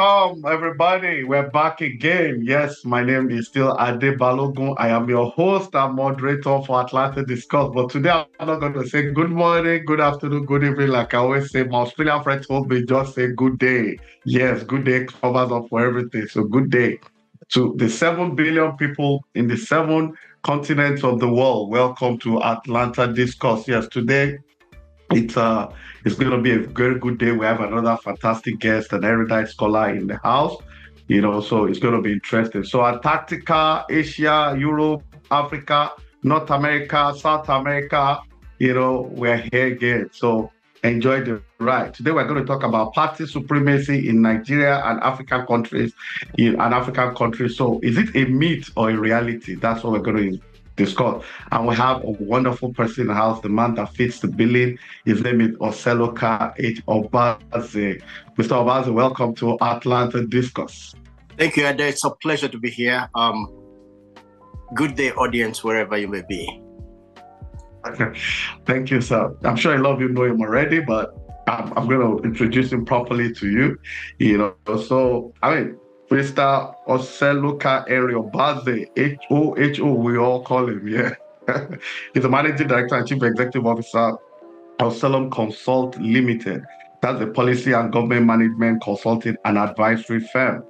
Welcome, everybody. We're back again. Yes, my name is still Ade Balogun. I am your host and moderator for Atlanta Discuss. But today I'm not going to say good morning, good afternoon, good evening, like I always say. My Australian friends told me just say good day. Yes, good day covers up for everything. So good day to the 7 billion people in the seven continents of the world. Welcome to Atlanta Discuss. Yes, today it's uh it's going to be a very good day. We have another fantastic guest, an erudite scholar in the house. You know, so it's going to be interesting. So Antarctica, Asia, Europe, Africa, North America, South America, you know, we're here again. So enjoy the ride. Today we're going to talk about party supremacy in Nigeria and African countries, in an African countries. So is it a myth or a reality? That's what we're going to discuss. And we have a wonderful person in the house, the man that fits the billing. His name is Oseloka H. Obaze. Mr. Obaze, welcome to Atlanta Discuss. Thank you, Ade. It's a pleasure to be here. Um, good day, audience, wherever you may be. Okay. Thank you, sir. I'm sure a lot of you know him already, but I'm, I'm going to introduce him properly to you. You know, so I mean, Mr. Oseloka Eriobaze, H-O-H-O, we all call him, yeah. He's the managing director and chief executive officer of Salem Consult Limited. That's a policy and government management consulting and advisory firm.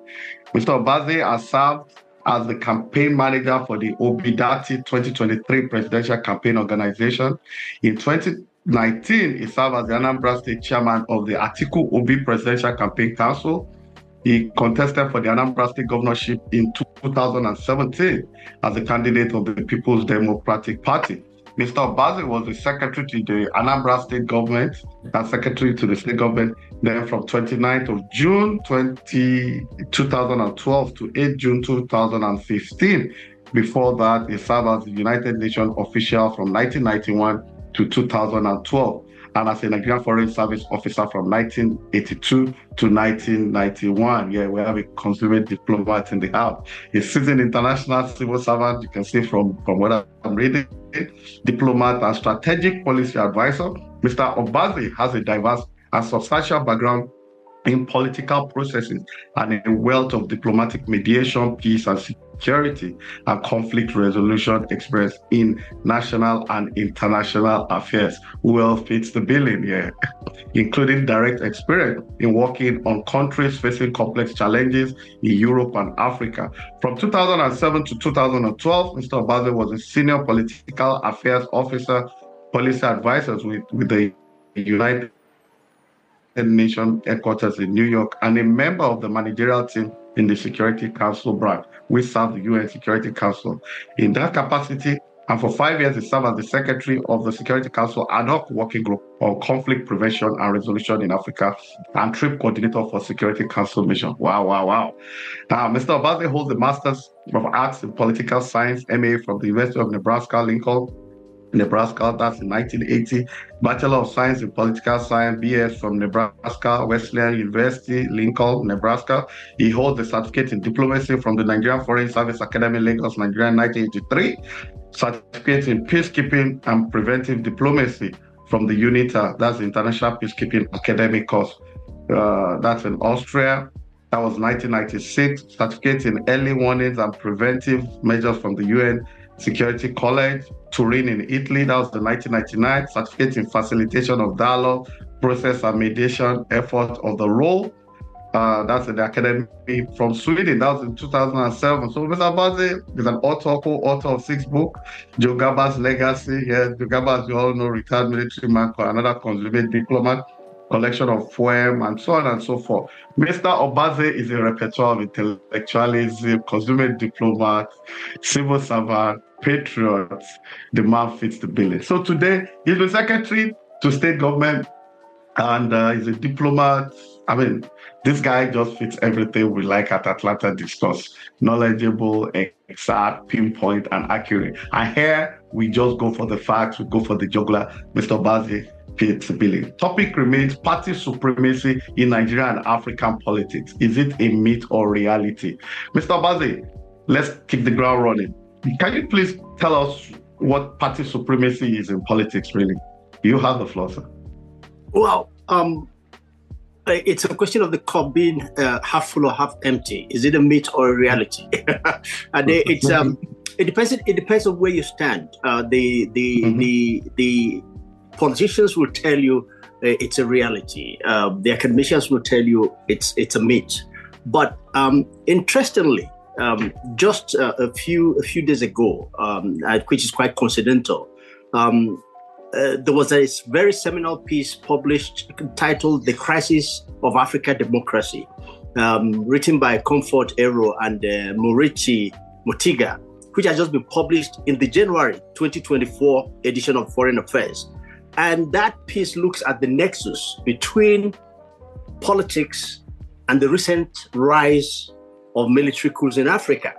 Mr. Obaze has served as the campaign manager for the Obi-Datti 2023 presidential campaign organization. In 2019, he served as the Anambra State chairman of the Atiku Obi Presidential Campaign Council he contested for the Anambra State governorship in 2017 as a candidate of the People's Democratic Party. Mr. Obaze was the secretary to the Anambra State government and secretary to the state government then from 29th of June 20, 2012 to 8 June 2015. Before that, he served as the United Nations official from 1991 to 2012 and as a Nigerian Foreign Service officer from 1982 to 1991. Yeah, we have a consummate diplomat in the house. A seasoned international civil servant, you can see from, from what I'm reading, diplomat and strategic policy advisor. Mr. Obaze has a diverse and substantial background in political processes and a wealth of diplomatic mediation, peace, and security and conflict resolution experience in national and international affairs. Well fits the billing here, including direct experience in working on countries facing complex challenges in Europe and Africa. From 2007 to 2012, Mr. Obaze was a senior political affairs officer, policy advisor with, with the United Nation headquarters in New York and a member of the managerial team in the Security Council branch. We serve the UN Security Council. In that capacity, and for five years, he served as the secretary of the Security Council ad hoc working group on conflict prevention and resolution in Africa and trip coordinator for Security Council mission. Wow, wow, wow. Now, Mr. Obaze holds a Master's of Arts in Political Science, MA from the University of Nebraska, Lincoln, Nebraska, that's in 1980. Bachelor of Science in Political Science, BS from Nebraska, Wesleyan University, Lincoln, Nebraska. He holds a certificate in diplomacy from the Nigerian Foreign Service Academy, Lagos, Nigeria, 1983. Certificate in peacekeeping and preventive diplomacy from the UNITA, that's the International Peacekeeping Academy course. Uh, that's in Austria. That was 1996. Certificate in early warnings and preventive measures from the UN Security College, Turin in Italy. That was the 1999 certificate in facilitation of dialogue, process and mediation effort of the role. Uh, that's the academy from Sweden. That was in 2007. So Mr. Obaze is an author, co-author of six books, Joe Garba's Legacy. Yes, Joe Garba, as you all know, retired military man, another consummate diplomat, collection of poems, and so on and so forth. Mr. Obaze is a repertoire of intellectualism, consummate diplomat, civil servant, patriots, the man fits the billing. So today, he's the secretary to state government and uh, he's a diplomat. I mean, this guy just fits everything we like at Atlanta Discourse. Knowledgeable, exact, pinpoint, and accurate. And here, we just go for the facts, we go for the juggler. Mr. The billing. Topic remains party supremacy in Nigeria and African politics. Is it a myth or reality? Mr. Bazi, let's keep the ground running. Can you please tell us what party supremacy is in politics, really? You have the floor, sir. Well, um, it's a question of the cup being uh, half full or half empty. Is it a myth or a reality? and it's um, it depends. It depends on where you stand. Uh, the the mm-hmm. the the politicians will tell you uh, it's a reality. Uh, the academicians will tell you it's it's a myth. But um, interestingly, um, just uh, a few a few days ago, um, which is quite coincidental, um, uh, there was a very seminal piece published titled "The Crisis of Africa Democracy," um, written by Comfort Ero and uh, Murithi Mutiga, which has just been published in the January 2024 edition of Foreign Affairs. And that piece looks at the nexus between politics and the recent rise of military coups in Africa.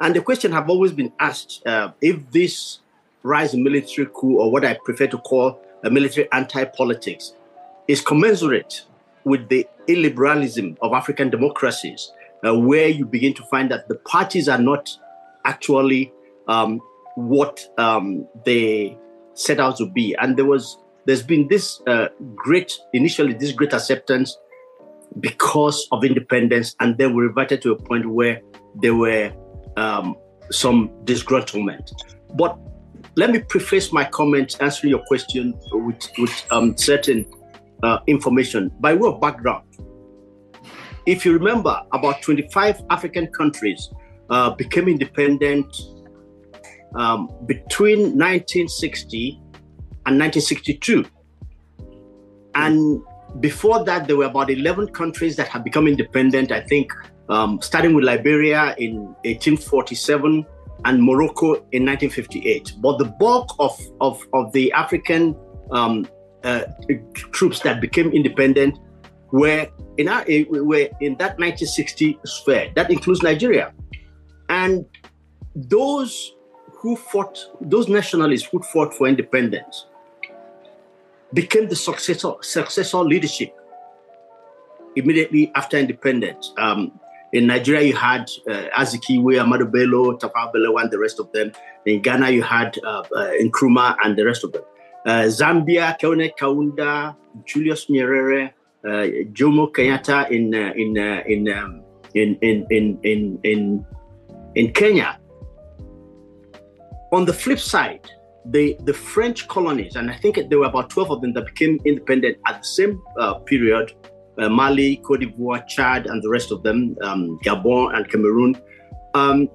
And the question have always been asked uh, if this rise in military coup, or what I prefer to call a military anti-politics, is commensurate with the illiberalism of African democracies, uh, where you begin to find that the parties are not actually um, what um, they set out to be. And there was, there's been this uh, great, initially this great acceptance because of independence, and then we reverted to a point where there were um, some disgruntlement. But let me preface my comment answering your question with, with um, certain uh, information by way of background. If you remember, about 25 African countries uh, became independent um, between 1960 and 1962. And before that, there were about 11 countries that had become independent, I think, um, starting with Liberia in 1847 and Morocco in 1958. But the bulk of, of, of the African um, uh, troops that became independent were in, our, were in that 1960 sphere. That includes Nigeria. And those who fought, those nationalists who fought for independence, became the successor, successor leadership immediately after independence. Um, in Nigeria, you had uh, Azikiwe, Ahmadu Bello, Tafawa and the rest of them. In Ghana, you had uh, uh, Nkrumah and the rest of them. Uh, Zambia, Kenneth Kaunda, Julius Nyerere, uh, Jomo Kenyatta in uh, in, uh, in, um, in, in in in in in Kenya. On the flip side, the, the French colonies, and I think there were about 12 of them that became independent at the same uh, period uh, Mali, Cote d'Ivoire, Chad, and the rest of them, um, Gabon and Cameroon, um,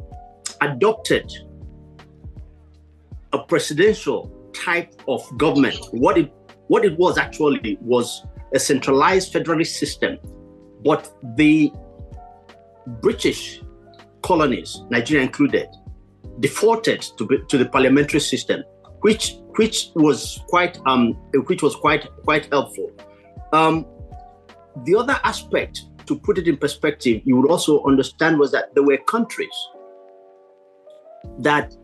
adopted a presidential type of government. What it, what it was actually was a centralized federalist system, but the British colonies, Nigeria included, defaulted to, to the parliamentary system which which was quite um which was quite quite helpful. Um, the other aspect, to put it in perspective, you would also understand was that there were countries that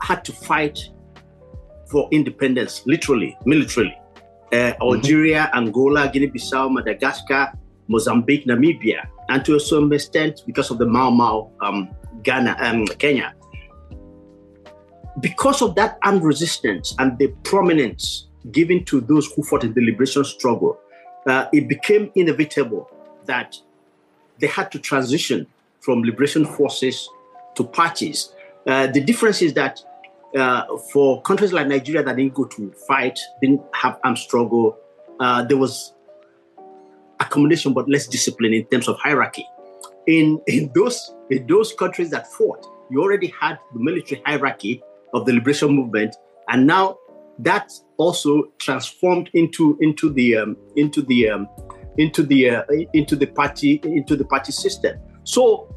had to fight for independence, literally, militarily. Uh, mm-hmm. Algeria, mm-hmm. Angola, Guinea-Bissau, Madagascar, Mozambique, Namibia, and to some extent, because of the Mau Mau, um, Ghana, um, Kenya, because of that armed resistance and the prominence given to those who fought in the liberation struggle, uh, it became inevitable that they had to transition from liberation forces to parties. Uh, the difference is that uh, for countries like Nigeria that didn't go to fight, didn't have armed struggle, uh, there was accommodation but less discipline in terms of hierarchy. In, in, those, in those countries that fought, you already had the military hierarchy of the liberation movement, and now that also transformed into into the um, into the um, into the uh, into the party into the party system. So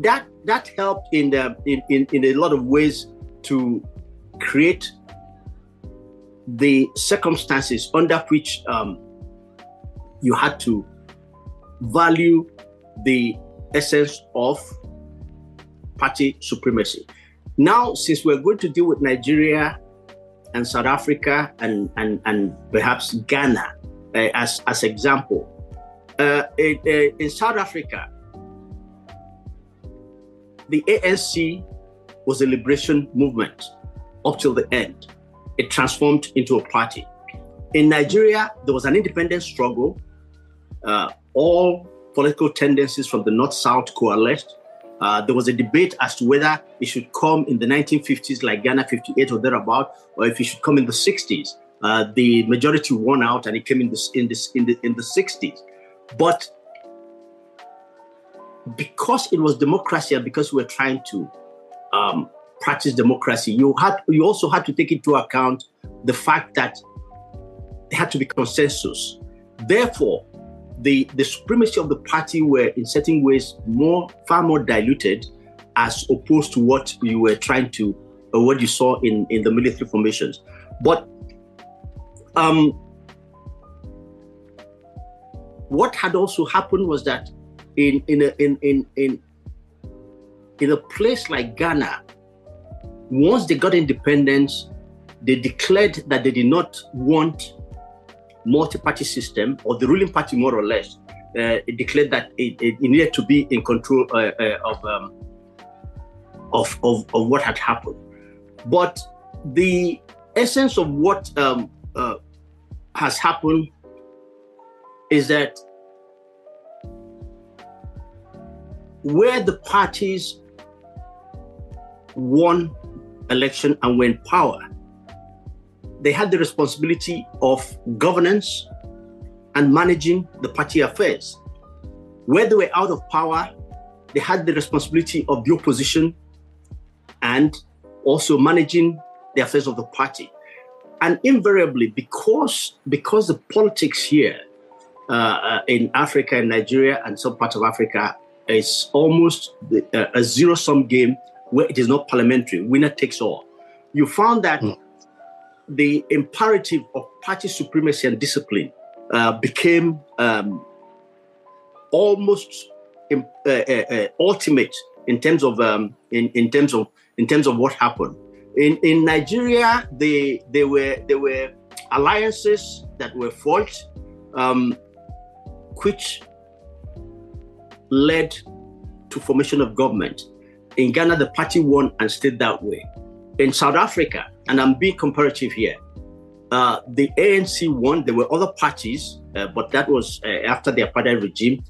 that that helped in the in, in, in a lot of ways to create the circumstances under which um, you had to value the essence of party supremacy. Now, since we're going to deal with Nigeria and South Africa and, and, and perhaps Ghana uh, as, as example, uh, in, uh, in South Africa, the ANC was a liberation movement up till the end. It transformed into a party. In Nigeria, there was an independence struggle. Uh, all political tendencies from the North South coalesced. Uh, there was a debate as to whether it should come in the 1950s, like Ghana 58 or thereabout, or if it should come in the 60s. Uh, the majority won out, and it came in this in in the in the 60s. But because it was democracy, and because we were trying to um, practice democracy, you had you also had to take into account the fact that there had to be consensus. Therefore, the, the supremacy of the party were in certain ways more far more diluted as opposed to what you were trying to or what you saw in, in the military formations. But um, what had also happened was that in in a, in in in in a place like Ghana, once they got independence, they declared that they did not want multi-party system, or the ruling party more or less, uh, declared that it, it, needed to be in control uh, uh, of, um, of, of of what had happened. But the essence of what um, uh, has happened is that where the parties won election and in power, they had the responsibility of governance and managing the party affairs. Where they were out of power, they had the responsibility of the opposition and also managing the affairs of the party. And invariably, because, because the politics here uh, uh in Africa and Nigeria and some parts of Africa is almost uh, a zero sum game where it is not parliamentary, winner takes all. You found that mm. The imperative of party supremacy and discipline uh, became um, almost um, uh, uh, ultimate in terms of um, in, in terms of in terms of what happened. In in Nigeria, they they were there were alliances that were forged, um, which led to formation of government. In Ghana, the party won and stayed that way. In South Africa, and I'm being comparative here, uh, the ANC won. There were other parties, uh, but that was uh, after the apartheid regime.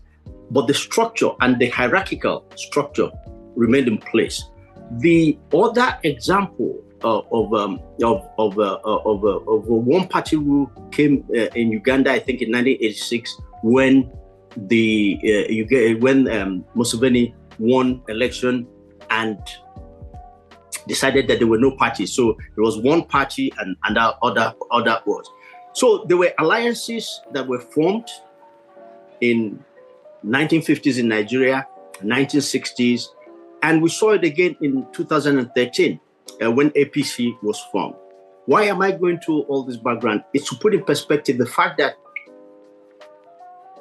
But the structure and the hierarchical structure remained in place. The other example uh, of um, of of, uh, of, of one party rule came in Uganda, I think, in 1986, when the get when um, Museveni won election and decided that there were no parties. So there was one party and, and other other was. So there were alliances that were formed in 1950s in Nigeria, 1960s, and we saw it again in 2013 uh, when APC was formed. Why am I going through all this background? It's to put in perspective the fact that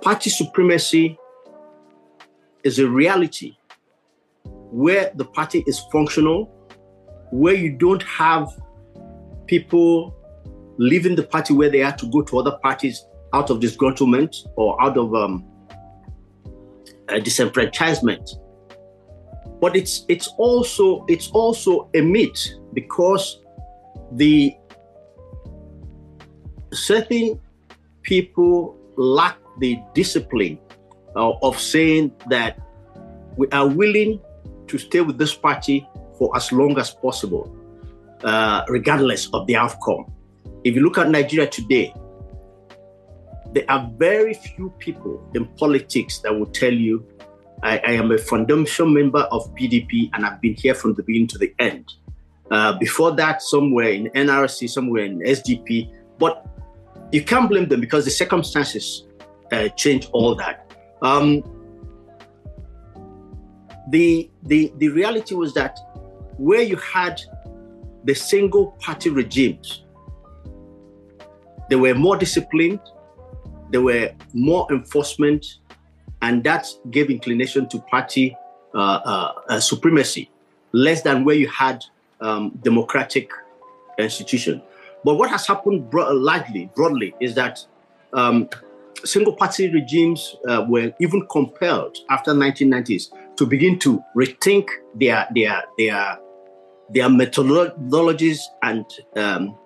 party supremacy is a reality where the party is functional, where you don't have people leaving the party where they are to go to other parties out of disgruntlement or out of um, disenfranchisement. But it's it's also it's also a myth because the certain people lack the discipline uh, of saying that we are willing to stay with this party for as long as possible, uh, regardless of the outcome. If you look at Nigeria today, there are very few people in politics that will tell you, I, I am a fundamental member of PDP and I've been here from the beginning to the end. Uh, before that, somewhere in NRC, somewhere in SDP, but you can't blame them because the circumstances uh, change all that. Um, the, the, the reality was that where you had the single party regimes, they were more disciplined, there were more enforcement, and that gave inclination to party uh, uh, uh, supremacy, less than where you had um, democratic institution. But what has happened largely, broadly, is that um, single party regimes uh, were even compelled after 1990s to begin to rethink their their their their methodologies and um,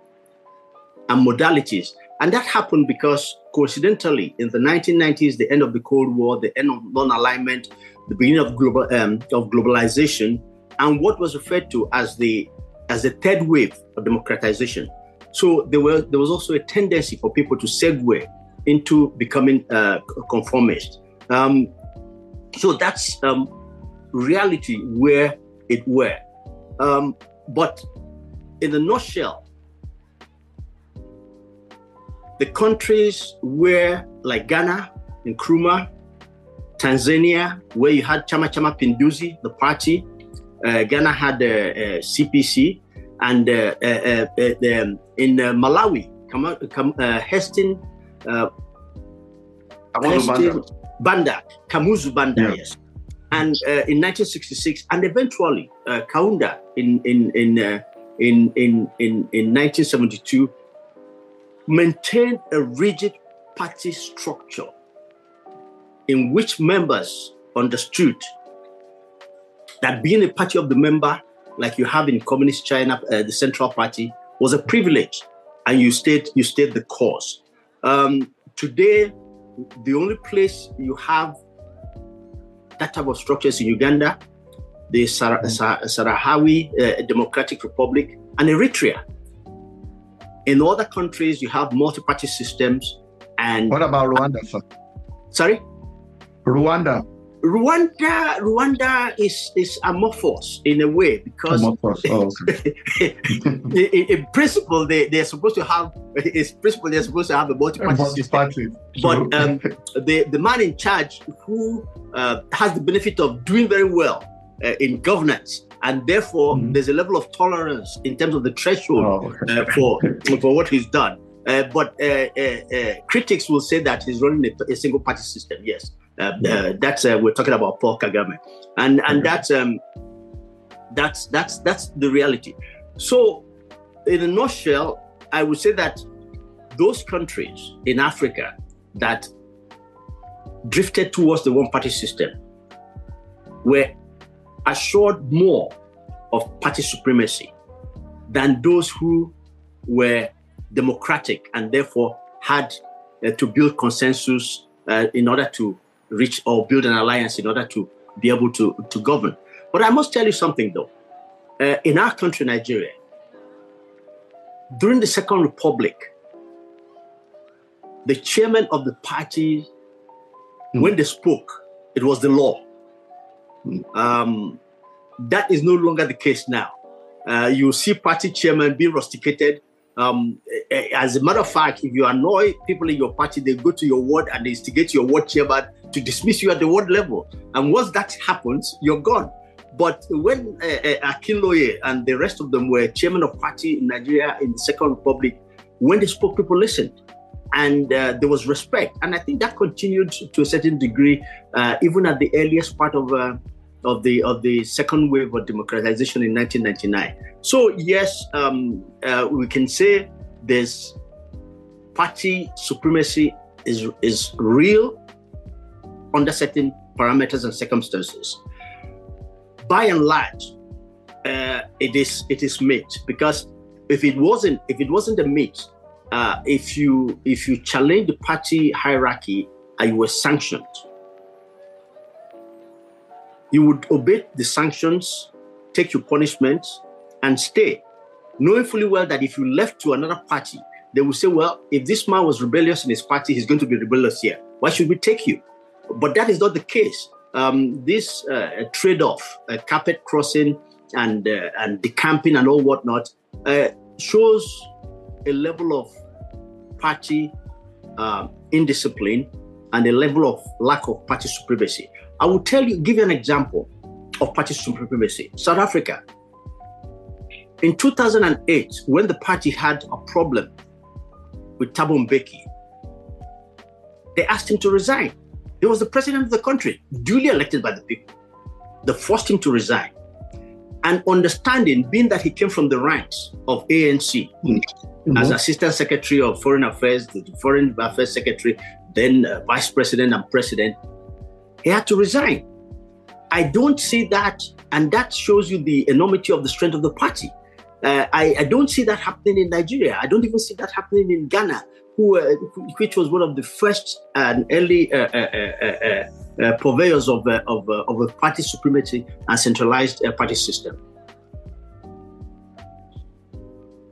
and modalities And that happened because, coincidentally, in the 1990s, the end of the Cold War, the end of non alignment, the beginning of, global, um, of globalization, and what was referred to as the as the third wave of democratization. So there were there was also a tendency for people to segue into becoming uh, conformist. Um, so that's um, reality where it were. Um, but in the nutshell, the countries where, like Ghana, Nkrumah, Tanzania, where you had Chama Cha Mapinduzi, the party, uh, Ghana had the uh, uh, CPC, and uh, the, um, in Malawi, Heston, Heston Banda, Kamuzu Banda, yeah. yes. And in 1966, and eventually Kaunda in in in in in in, in 1972 maintained a rigid party structure in which members understood that being a party of the member, like you have in Communist China, uh, the Central Party, was a privilege, and you stayed you stayed the course. Um, today, the only place you have that type of structures in Uganda, the Sar- Sar- Sahrawi uh, Democratic Republic, and Eritrea. In other countries, you have multi-party systems. And what about Rwanda, sir? Sorry, Rwanda. Rwanda, Rwanda is is amorphous in a way because. Oh, okay. in, in, principle they they're supposed to have in principle they're supposed to have a multi-party system. But um, the the man in charge who uh, has the benefit of doing very well uh, in governance and therefore mm-hmm. there's a level of tolerance in terms of the threshold oh, uh, for for what he's done. Uh, but uh, uh, uh, critics will say that he's running a, a single party system. Yes, that's we're talking about Paul Kagame, and and that's um, that's that's that's the reality. So, in a nutshell, I would say that those countries in Africa that drifted towards the one-party system were assured more of party supremacy than those who were democratic and therefore had uh, to build consensus uh, in order to reach or build an alliance in order to be able to, to govern. But I must tell you something though. Uh, in our country, Nigeria, during the Second Republic, the chairman of the party, mm. when they spoke, it was the law. Um, that is no longer the case now. Uh, you see party chairman being rusticated. Um, as a matter of fact, if you annoy people in your party, they go to your ward and they instigate your ward chairman to dismiss you at the ward level. And once that happens, you're gone. But when uh, uh, Akinloye and the rest of them were chairman of party in Nigeria in the Second Republic, when they spoke, people listened and uh, there was respect. And I think that continued to a certain degree, uh, even at the earliest part of uh, of the of the second wave of democratization in 1999. So yes, um, uh, we can say there's party supremacy is is real under certain parameters and circumstances. By and large, uh, it is it is myth because if it wasn't if it wasn't a myth, uh, if you if you challenge the party hierarchy, you were sanctioned. You would obey the sanctions, take your punishment, and stay, knowing fully well that if you left to another party, they will say, "Well, if this man was rebellious in his party, he's going to be rebellious here. Why should we take you?" But that is not the case. Um, this uh, trade-off, uh, carpet crossing, and uh, and decamping and all whatnot, uh, shows a level of party uh, indiscipline and a level of lack of party supremacy. I will tell you, give you an example of party supremacy. South Africa. In 2008, when the party had a problem with Thabo Mbeki, they asked him to resign. He was the president of the country, duly elected by the people. They forced him to resign. And understanding, being that he came from the ranks of ANC, mm-hmm. as Assistant Secretary of Foreign Affairs, the Foreign Affairs Secretary, then uh, Vice President and President, he had to resign. I don't see that, and that shows you the enormity of the strength of the party. Uh, I, I, don't see that happening in Nigeria. I don't even see that happening in Ghana, who, uh, which was one of the first and early uh, uh, uh purveyors of, of, of a party supremacy and centralized party system.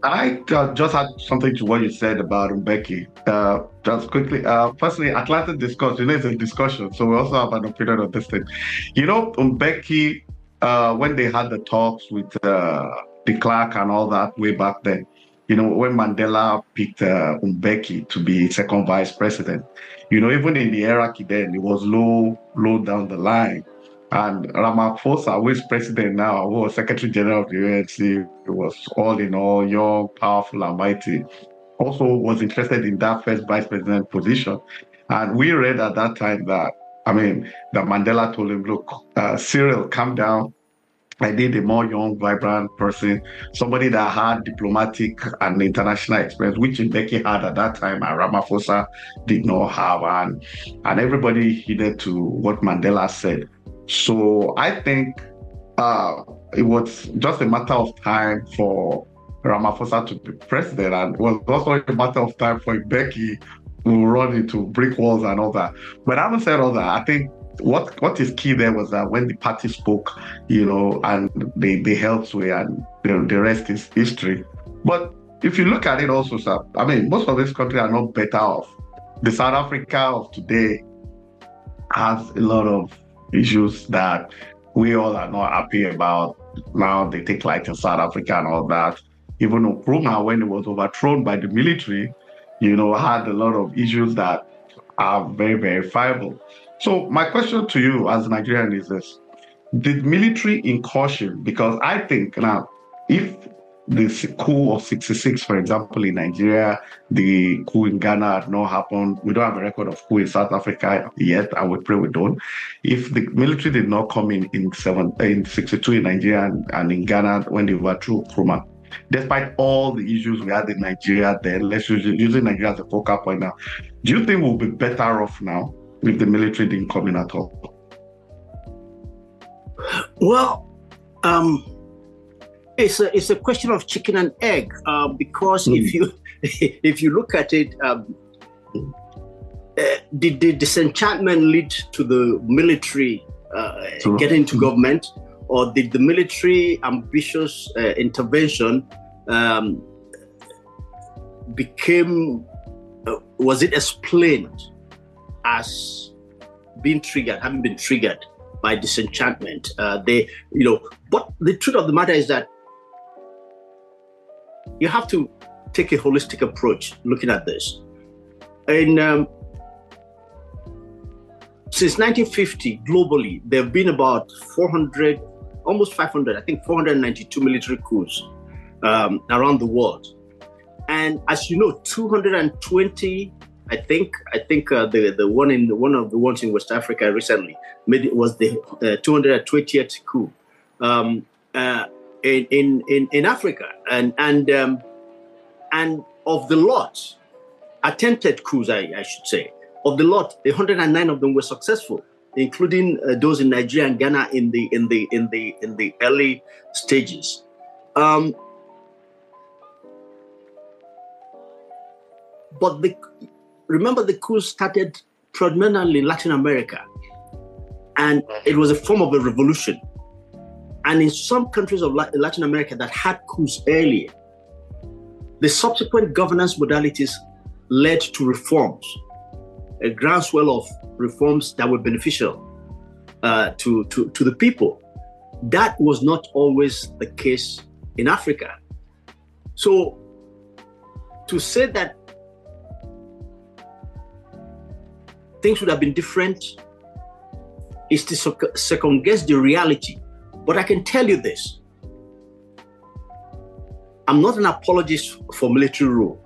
I uh, just had something to what you said about Mbeki. Uh, just quickly, uh, firstly, Atlantic discourse, you know, it's a discussion, so we also have an opinion on this thing. You know, Mbeki, uh, when they had the talks with uh, de Klerk and all that way back then, you know, when Mandela picked uh, Mbeki to be second vice president, you know, even in the hierarchy then, it was low, low down the line. And Ramaphosa, who is president now, who was Secretary General of the UNC, was all in all young, powerful, and mighty, also was interested in that first vice president position. And we read at that time that, I mean, that Mandela told him, look, uh, Cyril, calm down. I need a more young, vibrant person, somebody that had diplomatic and international experience, which Mbeki had at that time, and Ramaphosa did not have. And, and everybody heeded to what Mandela said. So I think uh, it was just a matter of time for Ramaphosa to be president, and it was also a matter of time for Mbeki to run into brick walls and all that. But having said all that, I think what what is key there was that when the party spoke, you know, and they they held sway, and know, the rest is history. But if you look at it also, sir, I mean, most of these countries are not better off. The South Africa of today has a lot of issues that we all are not happy about. Now they take like in South Africa and all that. Even Nkrumah, when it was overthrown by the military, you know, had a lot of issues that are very verifiable. So my question to you as a Nigerian is this. Did military incursion, because I think now, if the coup of 66, for example, in Nigeria, the coup in Ghana had not happened. We don't have a record of coup in South Africa yet, and we pray we don't. If the military did not come in in, seven, in 62 in Nigeria and, and in Ghana when they overthrew Nkrumah, despite all the issues we had in Nigeria then, let's use Nigeria as a focal point now, do you think we'll be better off now if the military didn't come in at all? Well, um, it's a it's a question of chicken and egg uh, because mm. if you if you look at it, um, uh, did the disenchantment lead to the military uh, getting into mm. government, or did the military ambitious uh, intervention um, became uh, was it explained as being triggered, having been triggered by disenchantment? Uh, they, you know, but the truth of the matter is that you have to take a holistic approach looking at this. And um, since 1950, globally, there have been about 400, almost 500, I think 492 military coups um, around the world. And as you know, 220, I think, I think uh, the the one in one of the ones in West Africa recently made was the uh, 220th coup. Um, uh, in in in, in Africa, and and um, and of the lot, attempted coups, I, I should say, of the lot, 109 of them were successful, including uh, those in Nigeria and Ghana in the in the in the in the early stages. Um, but the remember the coup started predominantly in Latin America, and it was a form of a revolution. And in some countries of Latin America that had coups earlier, the subsequent governance modalities led to reforms, a groundswell of reforms that were beneficial uh, to, to, to the people. That was not always the case in Africa. So to say that things would have been different is to second guess the reality but I can tell you this I'm not an apologist for military rule.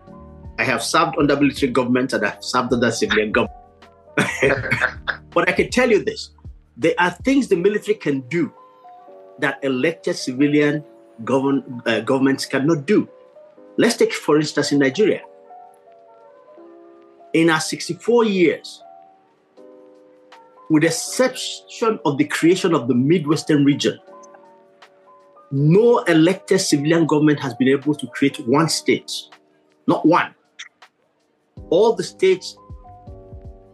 I have served under military government and I have served under civilian government. but I can tell you this there are things the military can do that elected civilian govern, uh, governments cannot do. Let's take, for instance, in Nigeria. In our 64 years, with the exception of the creation of the Midwestern region, no elected civilian government has been able to create one state, not one. All the states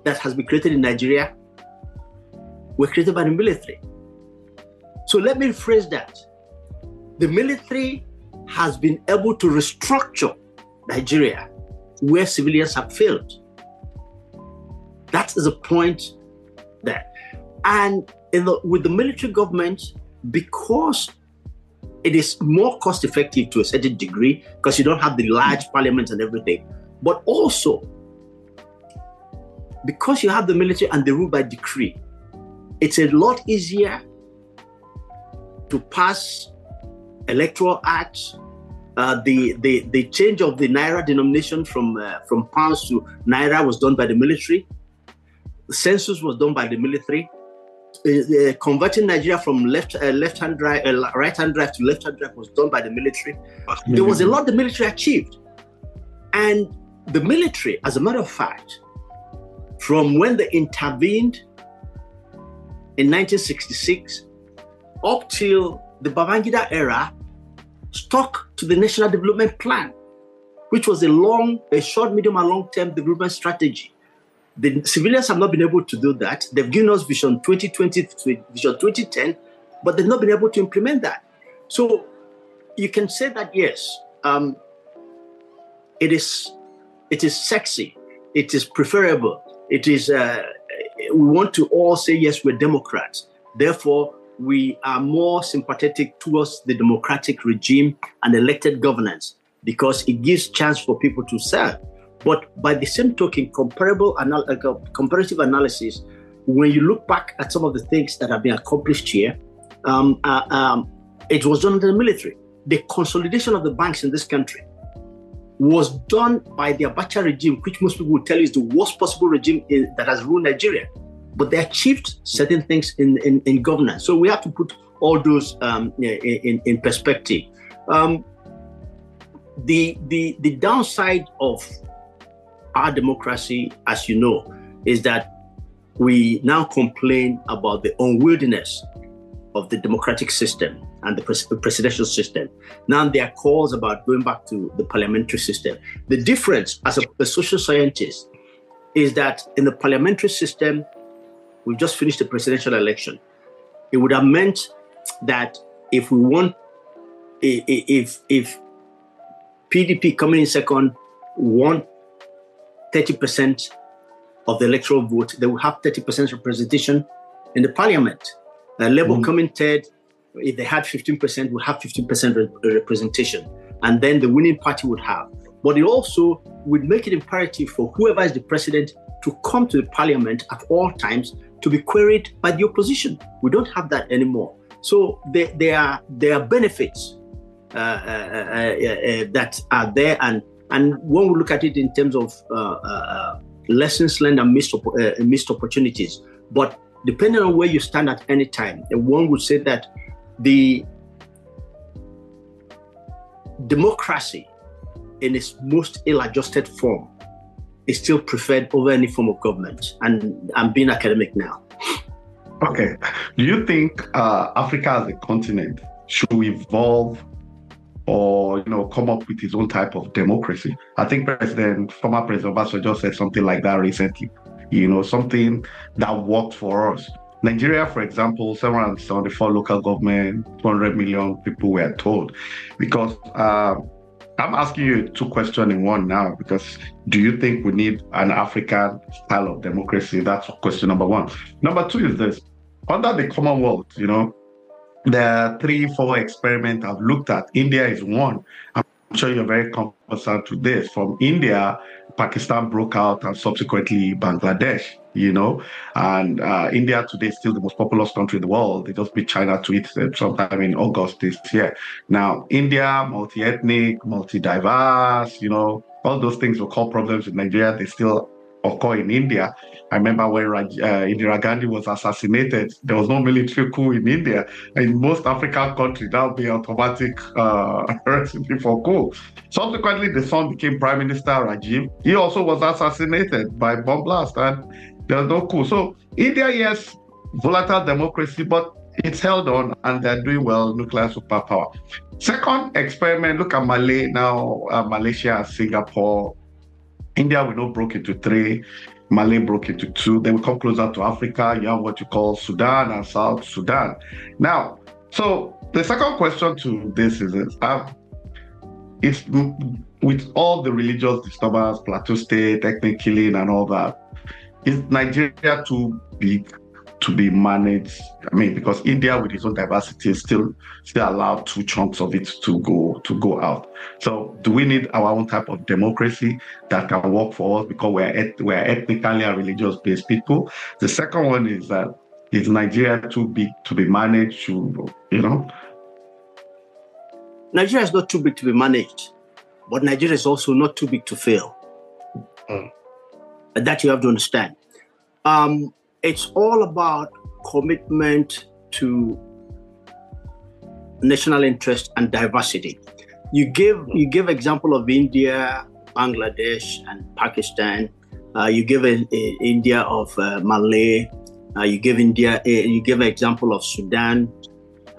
that has been created in Nigeria were created by the military. So let me rephrase that. The military has been able to restructure Nigeria where civilians have failed. That is a point. And the, with the military government, because it is more cost effective to a certain degree, because you don't have the large parliament and everything, but also because you have the military and they rule by decree, it's a lot easier to pass electoral acts. Uh, the, the the change of the naira denomination from uh, from pounds to naira was done by the military. The census was done by the military. Uh, uh converting Nigeria from left uh, left hand drive uh, right hand drive to left hand drive was done by the military. There was a lot the military achieved, and the military, as a matter of fact, from when they intervened in 1966 up till the Babangida era, stuck to the National Development Plan, which was a long, a short, medium, and long term development strategy. The civilians have not been able to do that. They've given us Vision 2020, Vision 2010, but they've not been able to implement that. So you can say that yes, um, it is it is sexy, it is preferable, it is, uh, we want to all say, yes, we're Democrats. Therefore, we are more sympathetic towards the democratic regime and elected governance because it gives chance for people to serve. But by the same token, comparable anal- uh, comparative analysis, when you look back at some of the things that have been accomplished here, um, uh, um, it was done under the military. The consolidation of the banks in this country, was done by the Abacha regime, which most people would tell you is the worst possible regime in, that has ruled Nigeria. But they achieved certain things in, in, in governance. So we have to put all those um, in, in perspective. Um, the, the, the downside of our democracy, as you know, is that we now complain about the unwieldiness of the democratic system and the pres- presidential system. Now there are calls about going back to the parliamentary system. The difference as a, a social scientist is that in the parliamentary system, we just finished the presidential election. It would have meant that if we want, if if PDP coming in second won 30% of the electoral vote, they will have 30% representation in the parliament. Uh, Labour mm-hmm. coming third if they had 15%, would have 15% re- representation. And then the winning party would have. But it also would make it imperative for whoever is the president to come to the parliament at all times to be queried by the opposition. We don't have that anymore. So there, there, are, there are benefits uh, uh, uh, uh that are there. And, and when we look at it in terms of uh, lessons learned and missed, missed opportunities, but depending on where you stand at any time, one would say that the democracy in its most ill-adjusted form is still preferred over any form of government. And I'm being academic now. Okay. Do you think uh, Africa as a continent should evolve or you know come up with his own type of democracy? I think President, former President Obasanjo just said something like that recently. You know, something that worked for us. Nigeria, for example, 774 local government, 200 million people were told. Because uh, I'm asking you two questions in one now. Because do you think we need an African style of democracy? That's question number one. Number two is this: under the Commonwealth, you know, are three, four experiments I've looked at. India is one. I'm sure you're very conversant with this. From India, Pakistan broke out, and subsequently Bangladesh you know. And uh, India today is still the most populous country in the world. They just beat China to it uh, sometime in August this year. Now, India, multi-ethnic, multi-diverse, you know, all those things will cause problems in Nigeria. They still occur in India. I remember when uh, Indira Gandhi was assassinated, there was no military coup in India. In most African countries, that would be automatic uh, recipe for coup. Subsequently, the son became Prime Minister Rajiv. He also was assassinated by bomb blast, and there's no coup. So India, yes, volatile democracy, but it's held on and they're doing well, nuclear superpower. Second experiment, look at Malay now, uh, Malaysia, Singapore. India, we know, broke into three. Malay broke into two. Then we come closer to Africa. You have what you call Sudan and South Sudan. Now, so the second question to this is this, uh, it's with all the religious disturbance, plateau state, ethnic killing, and all that, is Nigeria too big to be managed? I mean, because India, with its own diversity, is still still allowed two chunks of it to go to go out. So, do we need our own type of democracy that can work for us because we're et- we're ethnically and religious based people? The second one is that is Nigeria too big to be managed? To you know, Nigeria is not too big to be managed, but Nigeria is also not too big to fail. Mm. That you have to understand. Um, it's all about commitment to national interest and diversity. You give you give example of India, Bangladesh, and Pakistan. Uh, you give a, a India of uh, Malay. Uh, you give India. A, you give an example of Sudan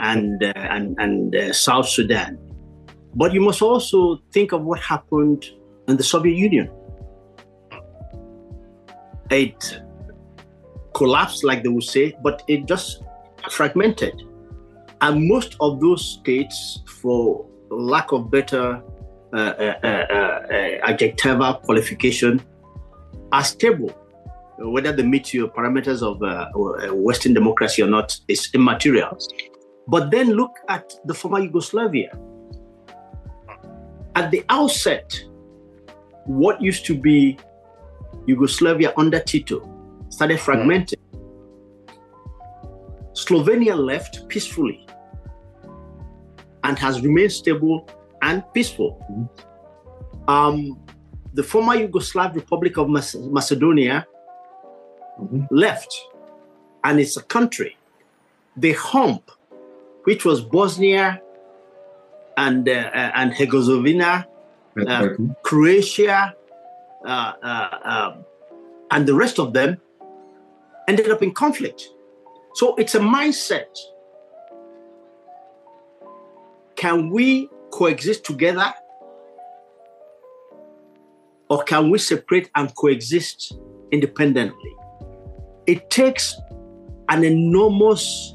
and uh, and and uh, South Sudan. But you must also think of what happened in the Soviet Union. It collapsed, like they would say, but it just fragmented. And most of those states, for lack of better uh, uh, uh, uh adjectival qualification, are stable. Whether they meet your parameters of Western democracy or not is immaterial. But then look at the former Yugoslavia. At the outset, what used to be Yugoslavia under Tito started fragmenting. Slovenia left peacefully and has remained stable and peaceful. Um, the former Yugoslav Republic of Macedonia mm-hmm. left, and it's a country. The hump, which was Bosnia and uh, uh and Herzegovina, uh, Croatia, uh, uh um, and the rest of them, ended up in conflict. So it's a mindset. Can we coexist together? Or can we separate and coexist independently? It takes an enormous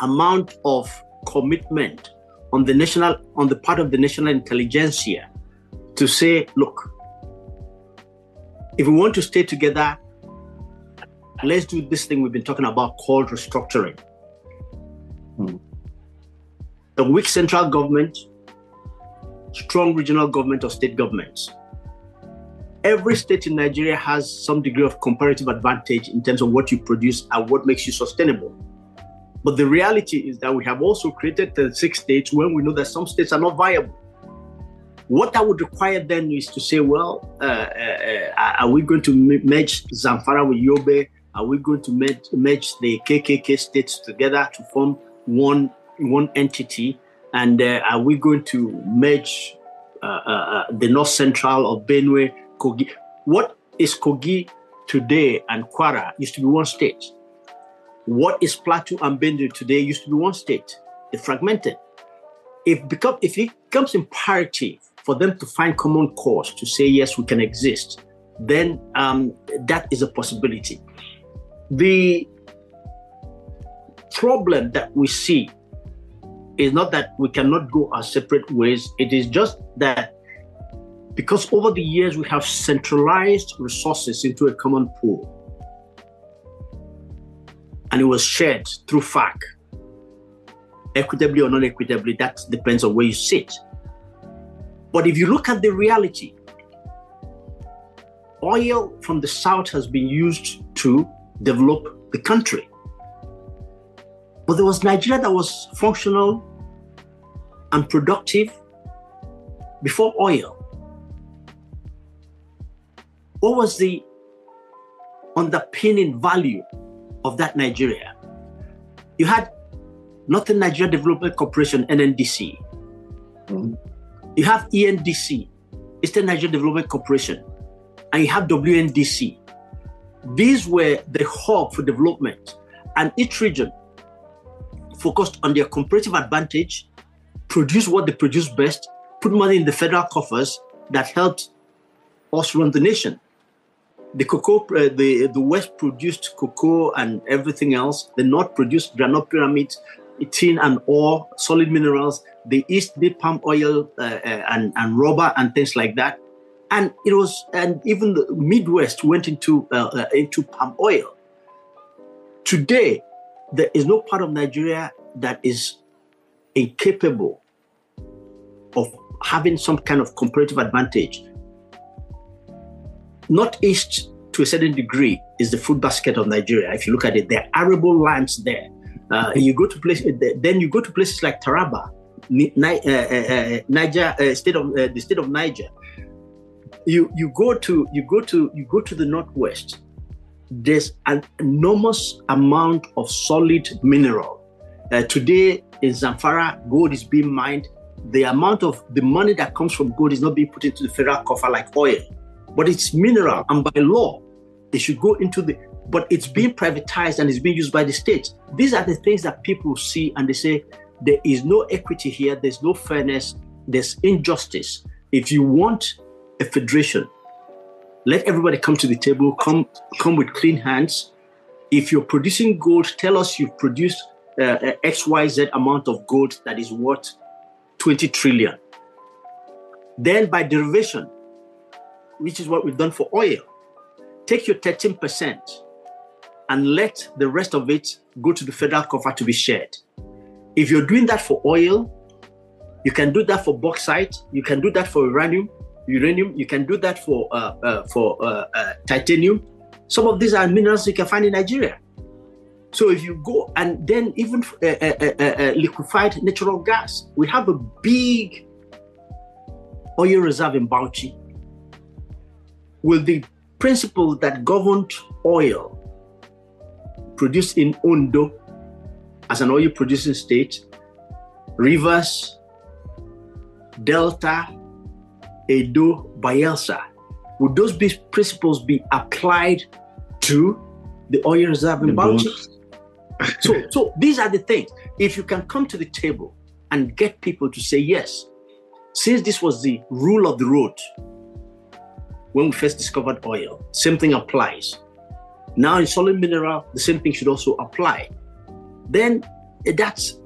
amount of commitment on the national on the part of the national intelligentsia to say look if we want to stay together let's do this thing we've been talking about called restructuring. Hmm. A weak central government, strong regional government or state governments. Every state in Nigeria has some degree of comparative advantage in terms of what you produce and what makes you sustainable. But the reality is that we have also created the six states when we know that some states are not viable. What that would require then is to say, well, uh, uh, uh are we going to merge Zamfara with Yobe? Are we going to merge, merge the KKK states together to form one one entity? And uh, are we going to merge uh, uh, uh, the North Central of Benue, Kogi? What is Kogi today and Kwara used to be one state. What is Plateau and Benue today used to be one state. They fragmented. If, become, if it becomes imperative for them to find common cause to say yes, we can exist, then um, that is a possibility. The problem that we see is not that we cannot go our separate ways, it is just that because over the years we have centralized resources into a common pool and it was shared through FAC, equitably or non equitably, that depends on where you sit. But if you look at the reality, oil from the south has been used to develop the country. But there was Nigeria that was functional and productive before oil. What was the underpinning value of that Nigeria? You had Northern Nigeria Development Corporation, NNDC. Mm-hmm. You have ENDC, Eastern Nigeria Development Corporation, and you have WNDC, these were the hub for development, and each region focused on their comparative advantage, produce what they produce best, put money in the federal coffers that helped us run the nation. The cocoa, uh, the the West produced cocoa and everything else. The North produced groundnut pyramids, tin and ore, solid minerals. The East did palm oil uh, uh, and and rubber and things like that. And it was, and even the Midwest went into uh, uh, into palm oil. Today, there is no part of Nigeria that is incapable of having some kind of comparative advantage. Northeast, to a certain degree, is the food basket of Nigeria. If you look at it, there are arable lands there. Uh, you go to places, then you go to places like Taraba, uh, uh, uh, Niger, uh, state of uh, the state of Niger. You you go to you go to you go to the northwest there's an enormous amount of solid mineral. Uh, today in Zamfara, gold is being mined. The amount of the money that comes from gold is not being put into the federal coffer like oil, but it's mineral, and by law, it should go into the. But it's being privatized and it's being used by the state. These are the things that people see and they say there is no equity here, there's no fairness, there's injustice. If you want a federation, let everybody come to the table, come, come with clean hands. If you're producing gold, tell us you've produced uh, XYZ amount of gold that is worth 20 trillion. Then by derivation, which is what we've done for oil, take your 13% and let the rest of it go to the federal cover to be shared. If you're doing that for oil, you can do that for bauxite, you can do that for uranium, uranium. You can do that for uh, uh, for uh, uh, titanium. Some of these are minerals you can find in Nigeria. So if you go and then even uh, liquefied natural gas, we have a big oil reserve in Bauchi. With the principles that governed oil produced in Ondo as an oil producing state, rivers, Delta, Edo, Bayelsa, would those be principles be applied to the oil reserve in Bauchi? so, so these are the things. If you can come to the table and get people to say yes, since this was the rule of the road when we first discovered oil, same thing applies. Now in solid mineral, the same thing should also apply. Then that's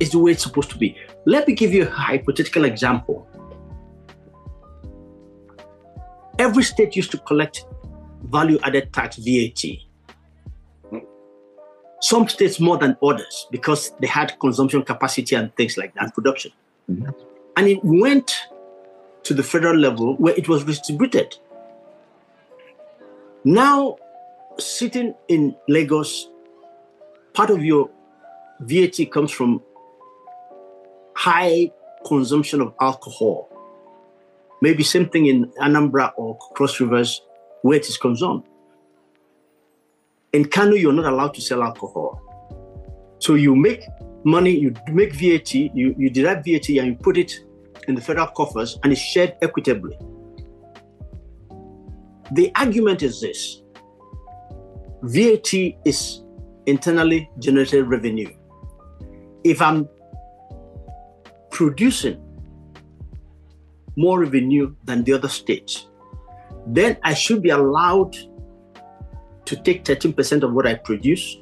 is the way it's supposed to be. Let me give you a hypothetical example. Every state used to collect value added tax VAT. Some states more than others because they had consumption capacity and things like that, production. Mm-hmm. And it went to the federal level where it was distributed. Now, sitting in Lagos, part of your VAT comes from high consumption of alcohol Maybe same thing in Anambra or Cross Rivers where it is consumed. In Kano, you're not allowed to sell alcohol. So you make money, you make VAT, you, you derive VAT and you put it in the federal coffers and it's shared equitably. The argument is this VAT is internally generated revenue. If I'm producing more revenue than the other states, then I should be allowed to take 13% of what I produce,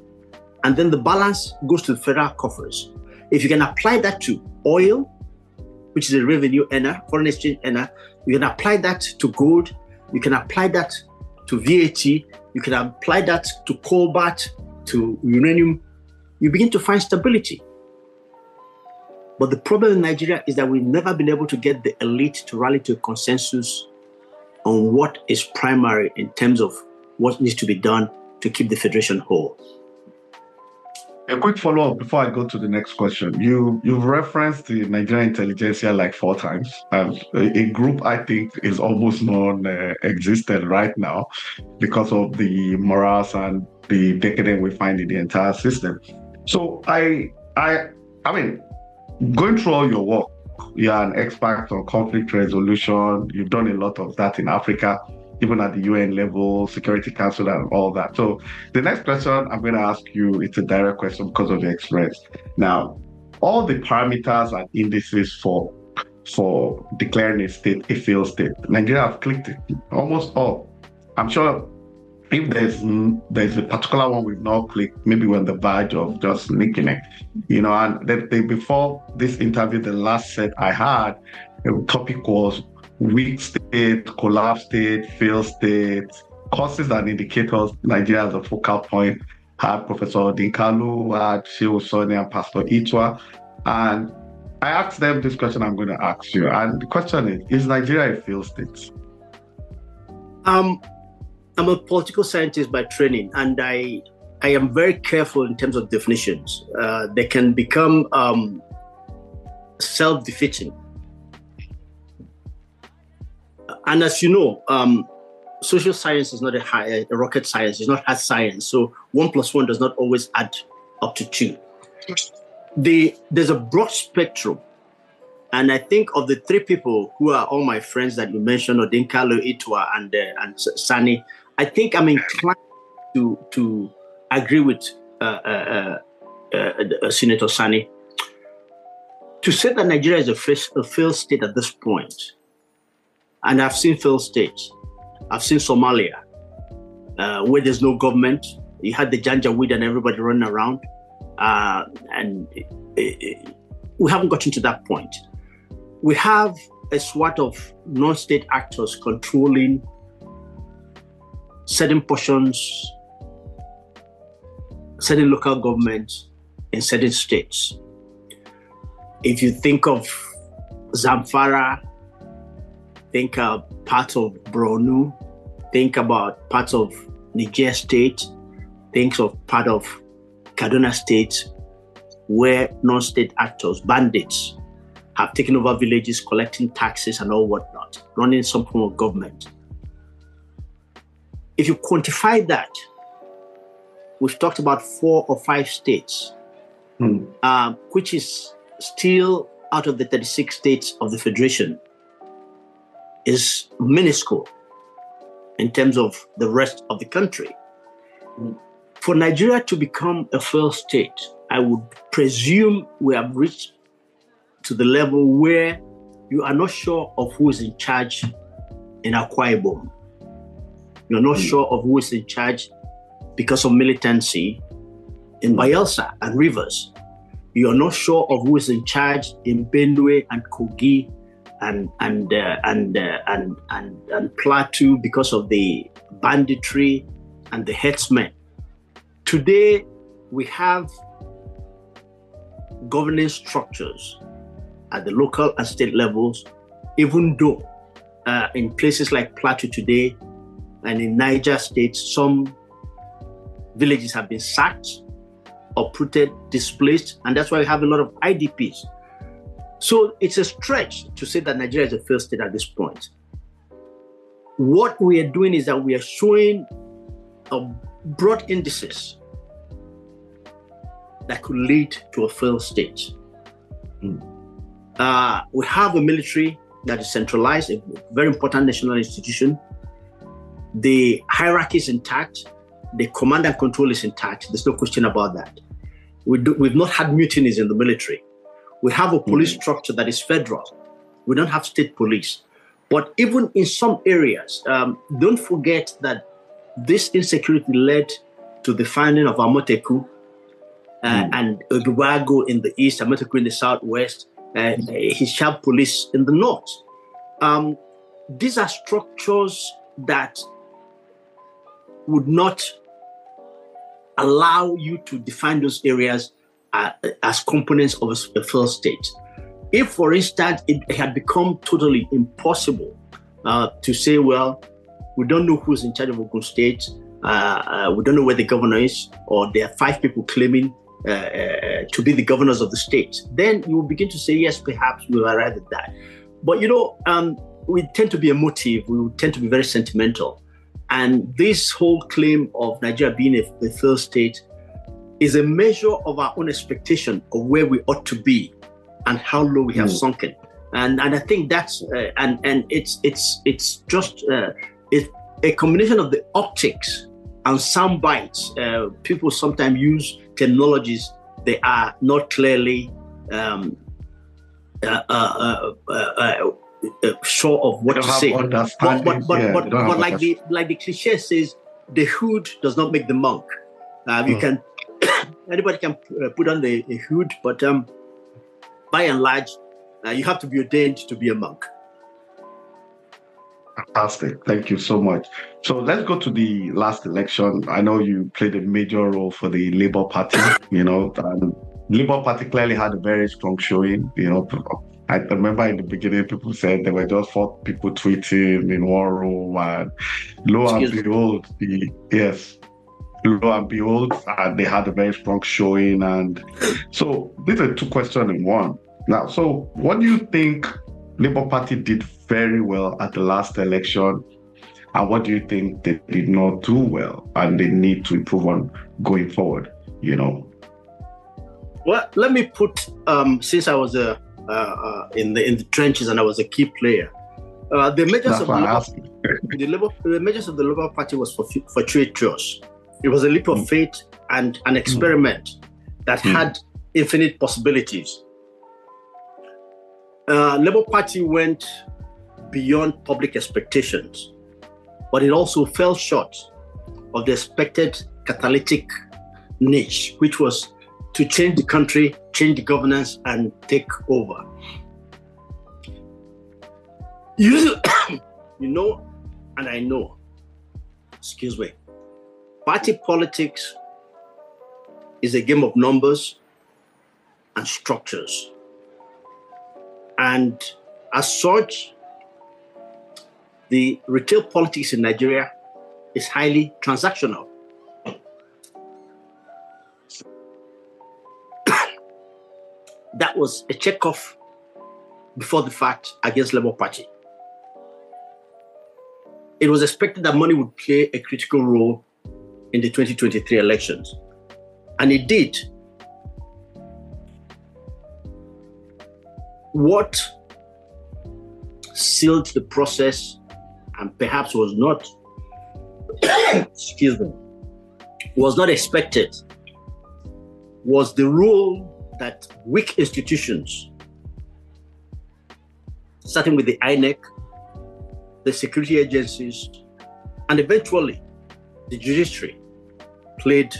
and then the balance goes to the federal coffers. If you can apply that to oil, which is a revenue earner, foreign exchange earner, you can apply that to gold, you can apply that to VAT, you can apply that to cobalt, to uranium, you begin to find stability. But the problem in Nigeria is that we've never been able to get the elite to rally to a consensus on what is primary in terms of what needs to be done to keep the federation whole. A quick follow-up before I go to the next question. You you've referenced the Nigerian intelligentsia like four times. Um, a, a, group I think is almost non-existent uh, right now because of the morals and the decadence we find in the entire system. So I I I mean going through all your work, you're an expert on conflict resolution. You've done a lot of that in Africa. even at the UN level, Security Council, and all that. So the next question I'm going to ask you, it's a direct question because of the experience. Now, all the parameters and indices for for declaring a state a failed state, Nigeria have clicked it, almost all. I'm sure if there's there's a particular one we've not clicked, maybe we're on the verge of just linking it, you know. And the, the, before this interview, the last set I had, the topic was weak state, collapse state, failed state, causes and indicators. Nigeria as a focal point. Had Professor Odinkalu, had Shehu Sani, and Pastor Ituah, and I asked them this question I'm going to ask you. And the question is Is Nigeria a failed state? Um, I'm a political scientist by training, and I I am very careful in terms of definitions. Uh, they can become um, self-defeating, and as you know, um, social science is not a, high, a rocket science. It's not hard science. So one plus one does not always add up to two. The, there's a broad spectrum and I think of the three people who are all my friends that you mentioned, Odinkalu, Ituah, and uh, and Sani, I think I'm inclined to to agree with uh, uh, uh, uh Senator Sani to say that Nigeria is a, failed state at this point. And I've seen failed states. I've seen Somalia, uh, where there's no government. You had the Janjaweed and everybody running around, and it, it, we haven't gotten to that point. We have a swath of non-state actors controlling certain portions, certain local governments in certain states. If you think of Zamfara, think of parts of Borno, think about parts of Niger State, think of part of Kaduna State, where non-state actors, bandits, have taken over villages, collecting taxes and all whatnot, running some form of government. If you quantify that, we've talked about four or five states, mm. uh, which is still out of the 36 states of the Federation, is minuscule in terms of the rest of the country. Mm. For Nigeria to become a failed state, I would presume we have reached to the level where you are not sure of who is in charge in Akwa Ibom. You're not mm. sure of who is in charge because of militancy in Bayelsa and Rivers. You're not sure of who is in charge in Benue and Kogi and and uh, and, uh, and and and Plateau because of the banditry and the headsmen. Today, we have governance structures at the local and state levels, even though uh, in places like Plateau today and in Niger State, some villages have been sacked, uprooted, displaced, and that's why we have a lot of IDPs. So it's a stretch to say that Nigeria is a failed state at this point. What we are doing is that we are showing a broad indices that could lead to a failed state. Mm. Uh, we have a military that is centralized, a very important national institution. The hierarchy is intact. The command and control is intact. There's no question about that. We do, we've not had mutinies in the military. We have a police mm-hmm. structure that is federal. We don't have state police. But even in some areas, um, don't forget that this insecurity led to the founding of Amotekun uh, mm. and Odubago in the east, Amotekun in the southwest, uh, Hisbah police in the north. Um, these are structures that would not allow you to define those areas uh, as components of a, a state. If, for instance, it had become totally impossible uh, to say, well, we don't know who's in charge of Ogun State, uh, uh we don't know where the governor is, or there are five people claiming uh, uh, to be the governors of the state, then you will begin to say, yes, perhaps we'll arrive at that. But you know, um, we tend to be emotive, we tend to be very sentimental. And this whole claim of Nigeria being a, a third state is a measure of our own expectation of where we ought to be and how low we have mm. sunken. And and I think that's uh, and and it's it's it's just uh, it a combination of the optics and sound bites. Uh, people sometimes use technologies they are not clearly um, uh, uh, uh, uh sure of what to say. But, but, but, yeah, but, but like the like the cliche says, the hood does not make the monk. Uh, you mm. can anybody can put on the, the hood, but um, by and large, you have to be ordained to be a monk. Fantastic. Thank you so much. So let's go to the last election. I know you played a major role for the Labour Party, you know, and Labour Party clearly had a very strong showing, you know. I remember in the beginning, people said there were just four people tweeting in one room, and lo and behold, the yes, lo and behold, and they had a very strong showing. And so these are two questions in one. Now, so what do you think Labour Party did very well at the last election? And what do you think they did not do well and they need to improve on going forward? You know. Well, let me put um, since I was a, uh, uh, in the in the trenches and I was a key player. Uh, the measures of the Labour, the, Labour, the measures of the Labour Party was for fortuitous. It was a leap of mm. faith and an experiment mm. that mm. had infinite possibilities. Uh, Labour Party went beyond public expectations, but it also fell short of the expected catalytic niche, which was to change the country, change the governance, and take over. You, you know, and I know, excuse me, party politics is a game of numbers and structures. And as such, the retail politics in Nigeria is highly transactional. That was a checkoff before the fact against Labour Party. It was expected that money would play a critical role in the 2023 elections, and it did. What sealed the process and perhaps was not, excuse me, was not expected was the role that weak institutions, starting with the INEC, the security agencies, and eventually the judiciary, played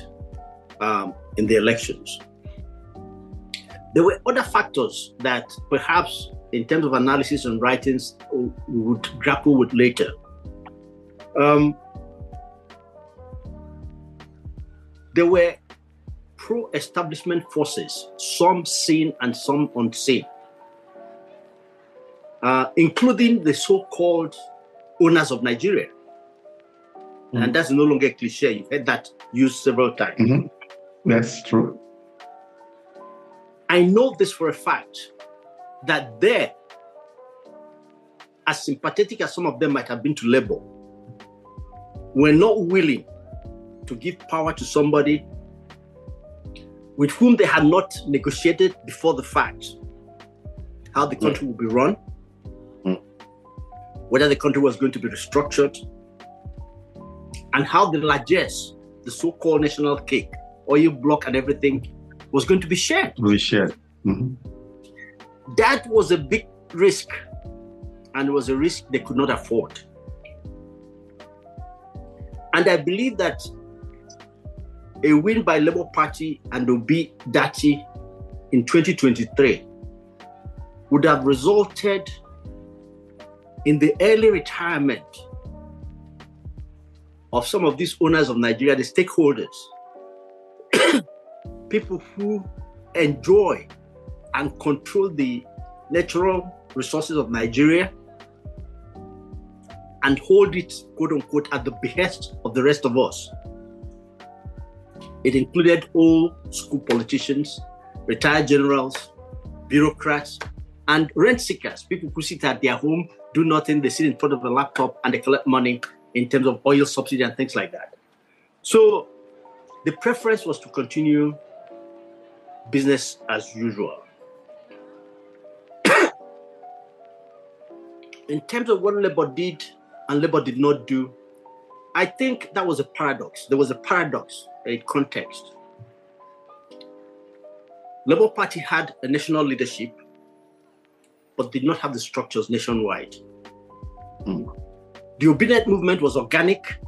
um, in the elections. There were other factors that perhaps in terms of analysis and writings we would grapple with later. Um, there were pro establishment forces, some seen and some unseen, uh, including the so called owners of Nigeria. Mm-hmm. And that's no longer a cliche. You've heard that used several times. Mm-hmm. That's true. I know this for a fact that there, as sympathetic as some of them might have been to Labour, were not willing to give power to somebody with whom they had not negotiated before the fact how the country would be run, mm. whether the country was going to be restructured, and how the largesse, the so called national cake, oil block, and everything was going to be shared. Be shared. Mm-hmm that was a big risk and it was a risk they could not afford. And I believe that a win by Labour Party and Obi Datti in 2023 would have resulted in the early retirement of some of these owners of Nigeria, the stakeholders, people who enjoy and control the natural resources of Nigeria and hold it, quote unquote, at the behest of the rest of us. It included old school politicians, retired generals, bureaucrats, and rent seekers, people who sit at their home, do nothing, they sit in front of a laptop and they collect money in terms of oil subsidy and things like that. So the preference was to continue business as usual. in terms of what Labour did and Labour did not do, I think that was a paradox. There was a paradox in context. Labour Party had a national leadership, but did not have the structures nationwide. Mm. The Obidient movement was organic,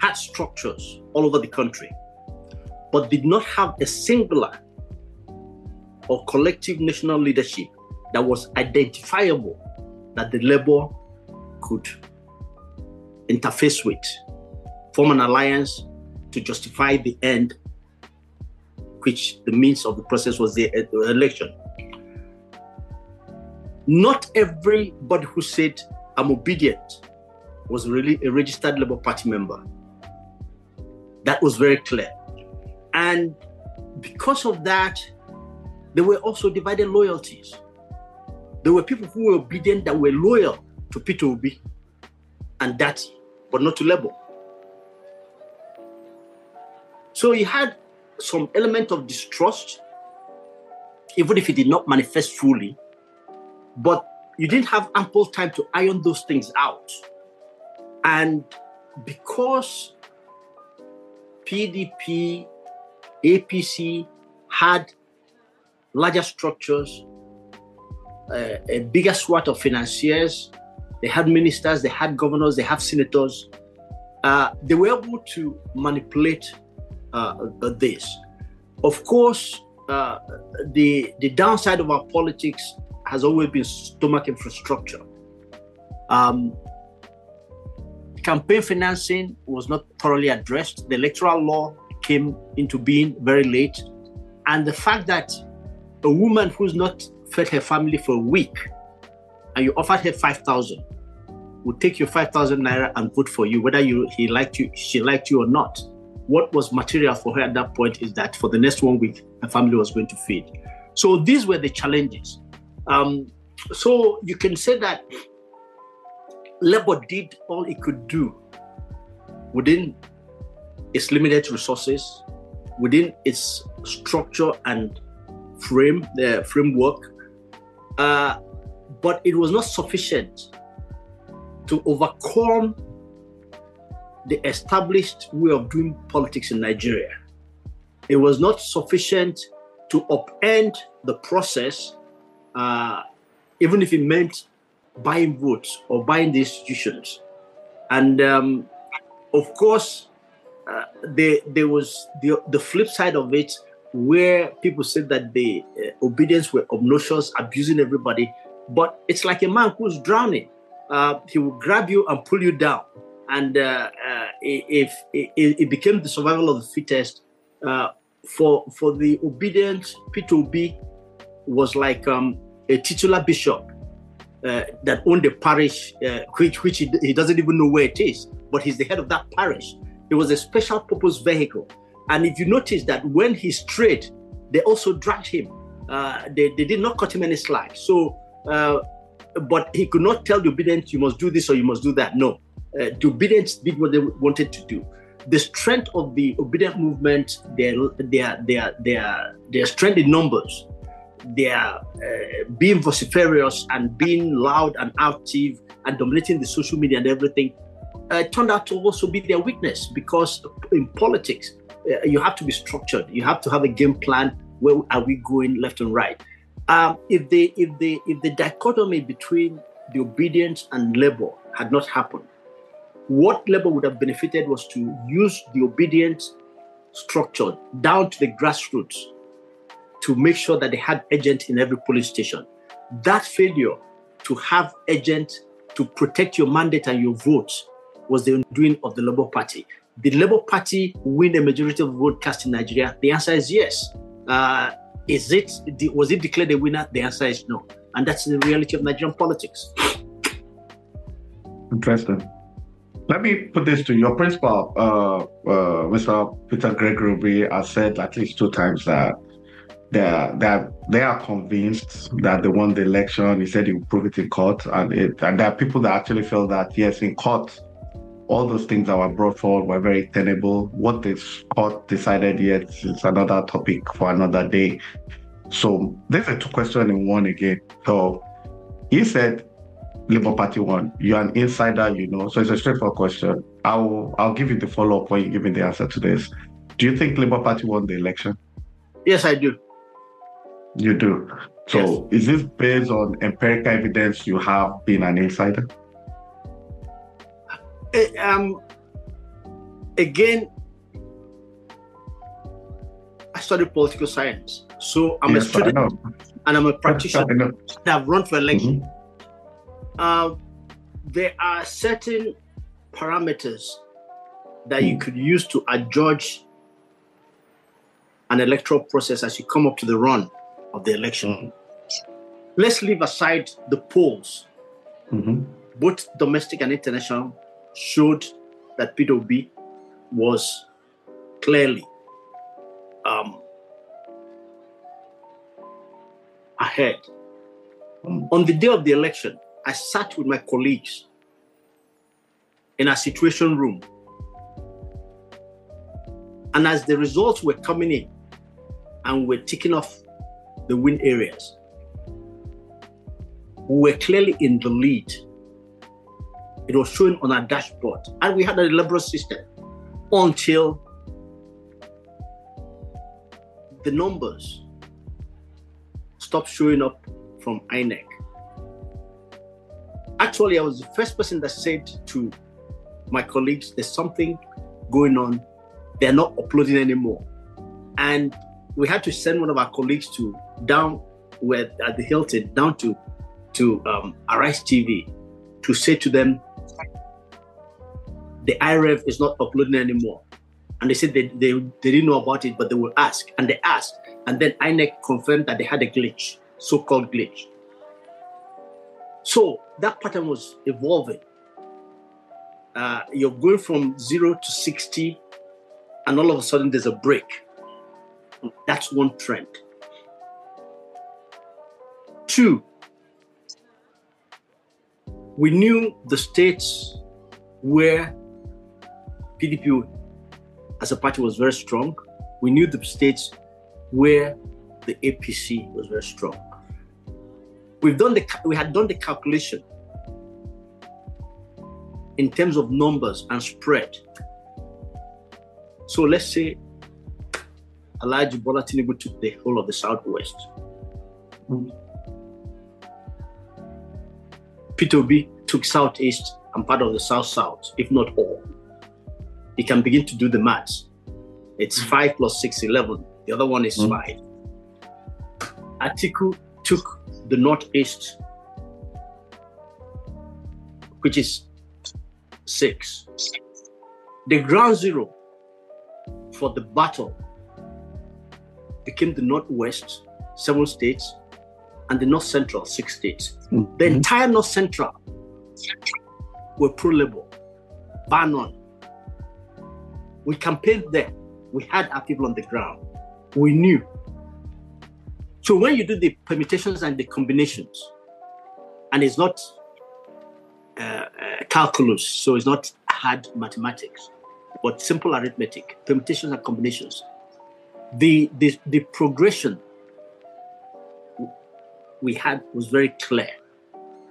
had structures all over the country, but did not have a singular or collective national leadership that was identifiable that the Labour could interface with, form an alliance to justify the end, which the means of the process was uh, the election. Not everybody who said, I'm Obidient, was really a registered Labour Party member. That was very clear. And because of that, there were also divided loyalties. There were people who were Obidient that were loyal to Peter Obi and that, but not to Labour. So he had some element of distrust, even if it did not manifest fully. But you didn't have ample time to iron those things out. And because PDP, APC had larger structures, uh, a bigger swath of financiers. They had ministers, they had governors, they have senators. Uh, they were able to manipulate uh, this. Of course, uh, the the downside of our politics has always been stomach infrastructure. Um, campaign financing was not thoroughly addressed. The electoral law came into being very late, and the fact that a woman who's not fed her family for a week and you offered her 5,000 would take your 5,000 naira and vote for you, whether you he liked you, she liked you or not. What was material for her at that point is that for the next one week, her family was going to feed. So these were the challenges. Um, so you can say that Labour did all it could do within its limited resources, within its structure and frame, the framework, uh, but it was not sufficient to overcome the established way of doing politics in Nigeria. It was not sufficient to upend the process, uh, even if it meant buying votes or buying the institutions. And um, of course, uh, there, there was the, the flip side of it where people said that the uh, Obidients were obnoxious, abusing everybody. But it's like a man who's drowning. Uh, he will grab you and pull you down. And uh, uh if it, it, became the survival of the fittest, uh, for for the Obidient, Peter Obi was like um, a titular bishop uh, that owned a parish, which which he, he doesn't even know where it is, but he's the head of that parish. It was a special purpose vehicle and if you notice that when he strayed, they also dragged him. Uh, they, they did not cut him any slack. So, uh, but he could not tell the Obidient, you must do this or you must do that. No. Uh, the Obidients did what they wanted to do. The strength of the Obidient movement, their, their, their, their, their strength in numbers, their uh, being vociferous and being loud and active and dominating the social media and everything, uh, turned out to also be their weakness because in politics, uh, you have to be structured. You have to have a game plan. Where are we going, left and right? Um, if the if the if the dichotomy between the Obidients and Labour had not happened, what Labour would have benefited was to use the Obidients structure down to the grassroots to make sure that they had agents in every police station. That failure to have agents to protect your mandate and your vote was the undoing of the Labour Party the Labour Party win a majority of vote cast in Nigeria? The answer is yes. Uh, is it was it declared a winner? The answer is no, and that's the reality of Nigerian politics. Interesting. Let me put this to your principal, uh, uh, Mr. Peter Gregory, has said at least two times that they are, they are, they are convinced that they won the election. He said he would prove it in court, and it, and there are people that actually feel that yes, in court all those things that were brought forward were very tenable. What the court decided yet is another topic for another day. So there's a two question in one again. So he said Labour Party won. You're an insider, you know. So it's a straightforward question. I'll I'll give you the follow up when you give me the answer to this. Do you think Labour Party won the election? Yes, I do. You do. So yes. is this based on empirical evidence you have been an insider? Uh, um, again, I studied political science, so I'm yes, a student and I'm a practitioner. I've run for election. Mm-hmm. Uh, there are certain parameters that you hmm. could use to adjudge an electoral process as you come up to the run of the election. Mm-hmm. Let's leave aside the polls. Mm-hmm. Both domestic and international showed that Peter Obi was clearly um, ahead. Mm. On the day of the election, I sat with my colleagues in a situation room. And as the results were coming in and we're ticking off the win areas, we were clearly in the lead. It was showing on our dashboard. And we had a liberal system until the numbers stopped showing up from INEC. Actually, I was the first person that said to my colleagues, there's something going on. They're not uploading anymore. And we had to send one of our colleagues to down where at the Hilton, down to to um, Arise TV to say to them, the IReV is not uploading anymore. And they said they, they, they didn't know about it, but they will ask. And they asked. And then INEC confirmed that they had a glitch, so called glitch. So that pattern was evolving uh, you're going from zero to 60, and all of a sudden there's a break. That's one trend. Two, we knew the states where PDP as a party was very strong. We knew the states where the APC was very strong. We've done the we had done the calculation in terms of numbers and spread. So let's say Alhaji Bola Tinubu took the whole of the Southwest. Mm. Obi took Southeast and part of the South South, if not all. He can begin to do the maths. It's mm. 5 plus 6, 11. The other one is mm. 5. Atiku took the Northeast, which is six. The ground zero for the battle became the Northwest, seven states, and the North Central, six states. Mm-hmm. The entire North Central were pro Labour, bar none. We campaigned there. We had our people on the ground. We knew. So when you do the permutations and the combinations, and it's not uh, uh, calculus, so it's not hard mathematics, but simple arithmetic, permutations and combinations. The, the, the progression we had was very clear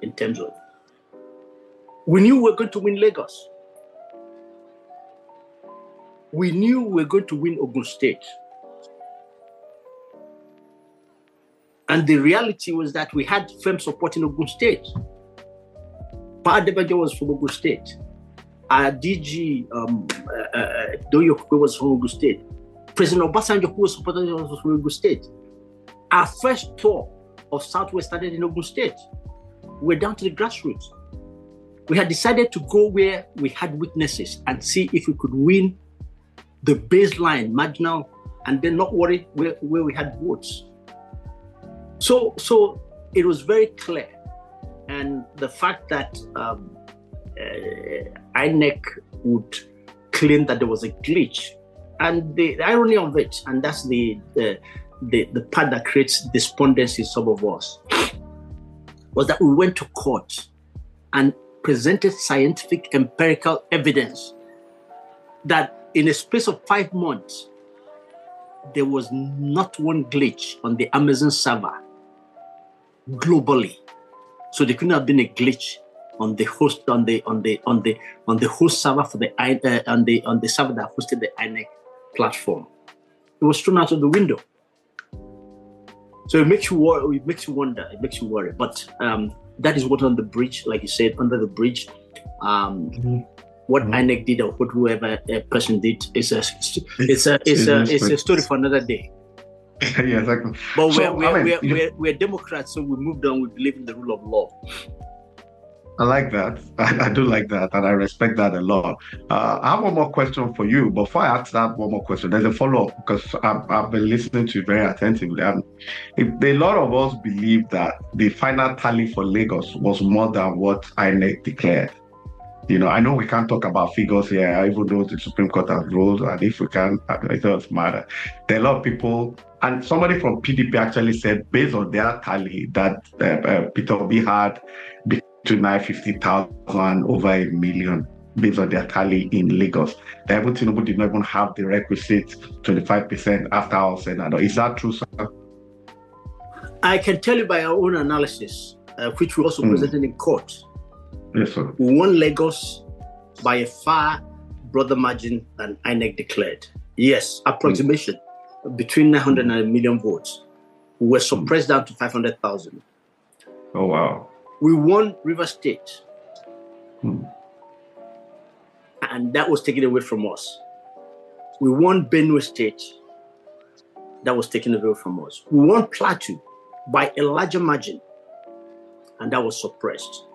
in terms of we knew we were going to win Lagos. We knew we were going to win Ogun State. And the reality was that we had firm support in Ogun State. Pa Adebanjo was from Ogun State. Our DG um, uh, uh, Doyin was from Ogun State. President Obasanjo, who was supported, was from Ogun State. Our first tour of Southwest started in Ogun State. We're down to the grassroots. We had decided to go where we had witnesses and see if we could win the baseline, marginal, and then not worry where, where we had votes. So, so it was very clear and the fact that um, uh, INEC would claim that there was a glitch, and the, the irony of it, and that's the, the the, the part that creates despondency in some of us, was that we went to court and presented scientific empirical evidence that in a space of five months, there was not one glitch on the Amazon server globally. So there couldn't have been a glitch on the host on the on the on the on the host server for the uh, on the on the server that hosted the INEC platform. It was thrown out of the window. So it makes you worry, it makes you wonder, it makes you worry. But um, that is what on the bridge, like you said, under the bridge. Um, mm-hmm. What mm-hmm. INEC did or what whoever a person did is a it's a it's a it's a story for another day. yeah, exactly. But so, we're, we're, I mean, we're, we're, we're Democrats, so we moved on. We believe in the rule of law. I like that. I, I, do like that, and I respect that a lot. Uh, I have one more question for you. Before I ask that one more question, there's a follow up because I've, I've, been listening to you very attentively. And if, a lot of us believe that the final tally for Lagos was more than what INEC declared. You know, I know we can't talk about figures here, even though the Supreme Court has ruled, and if we can, it doesn't matter. There are a lot of people and somebody from PDP actually said, based on their tally, that uh, uh, Peter Obi had between 950,000 over a million based on their tally in Lagos. The Tinubu did not even have the requisite 25% after all said and Is that true, sir? I can tell you by our own analysis, uh, which we also mm. presented in court. Yes, sir. We won Lagos by a far broader margin than INEC declared. Yes, approximation. Mm between 900 and a million votes. We were suppressed down to 500,000. Oh, wow. We won River State. Hmm. And that was taken away from us. We won Benue State. That was taken away from us. We won Plateau by a larger margin. And that was suppressed.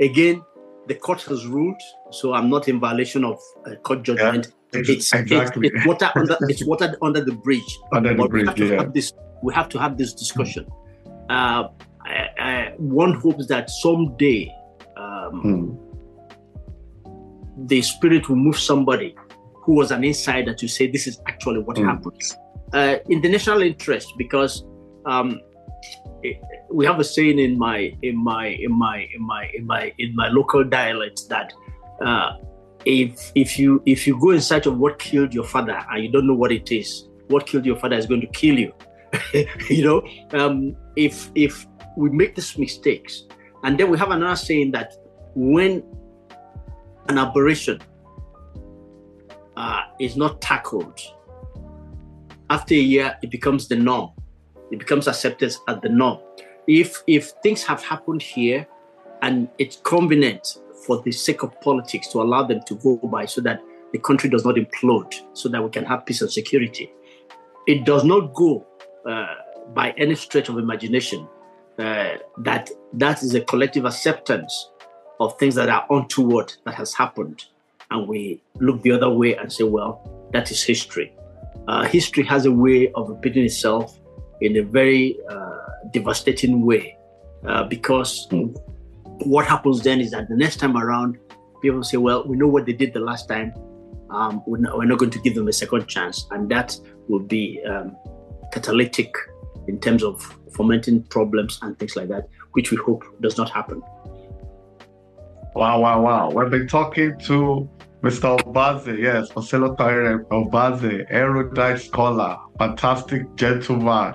Again, the court has ruled, so I'm not in violation of a court judgment. It's, exactly. It's, it's, water under it's water under the bridge. Under the but bridge, we have, yeah. this, we have to have this discussion. Mm. Uh, I, I, one hopes that someday um, mm. the spirit will move somebody who was an insider to say this is actually what mm. happened uh, in the national interest because um, we have a saying in my in my in my in my in my in my local dialect that uh, if if you if you go in search of what killed your father and you don't know what it is, what killed your father is going to kill you. you know, um, if if we make these mistakes, and then we have another saying that when an aberration uh, is not tackled, after a year it becomes the norm. It becomes accepted as the norm. If if things have happened here, and it's convenient for the sake of politics to allow them to go by so that the country does not implode, so that we can have peace and security. It does not go uh, by any stretch of imagination uh, that that is a collective acceptance of things that are untoward that has happened, and we look the other way and say, well, that is history. Uh, history has a way of repeating itself in a very uh, devastating way uh, because what happens then is that the next time around, people say, well, we know what they did the last time. Um, we're, not, we're, not, going to give them a second chance. And that will be um, catalytic in terms of fomenting problems and things like that, which we hope does not happen. Wow, wow, wow. We've been talking to Mr. Obaze, yes, Marcelo Tire Obaze, erudite scholar, fantastic gentleman.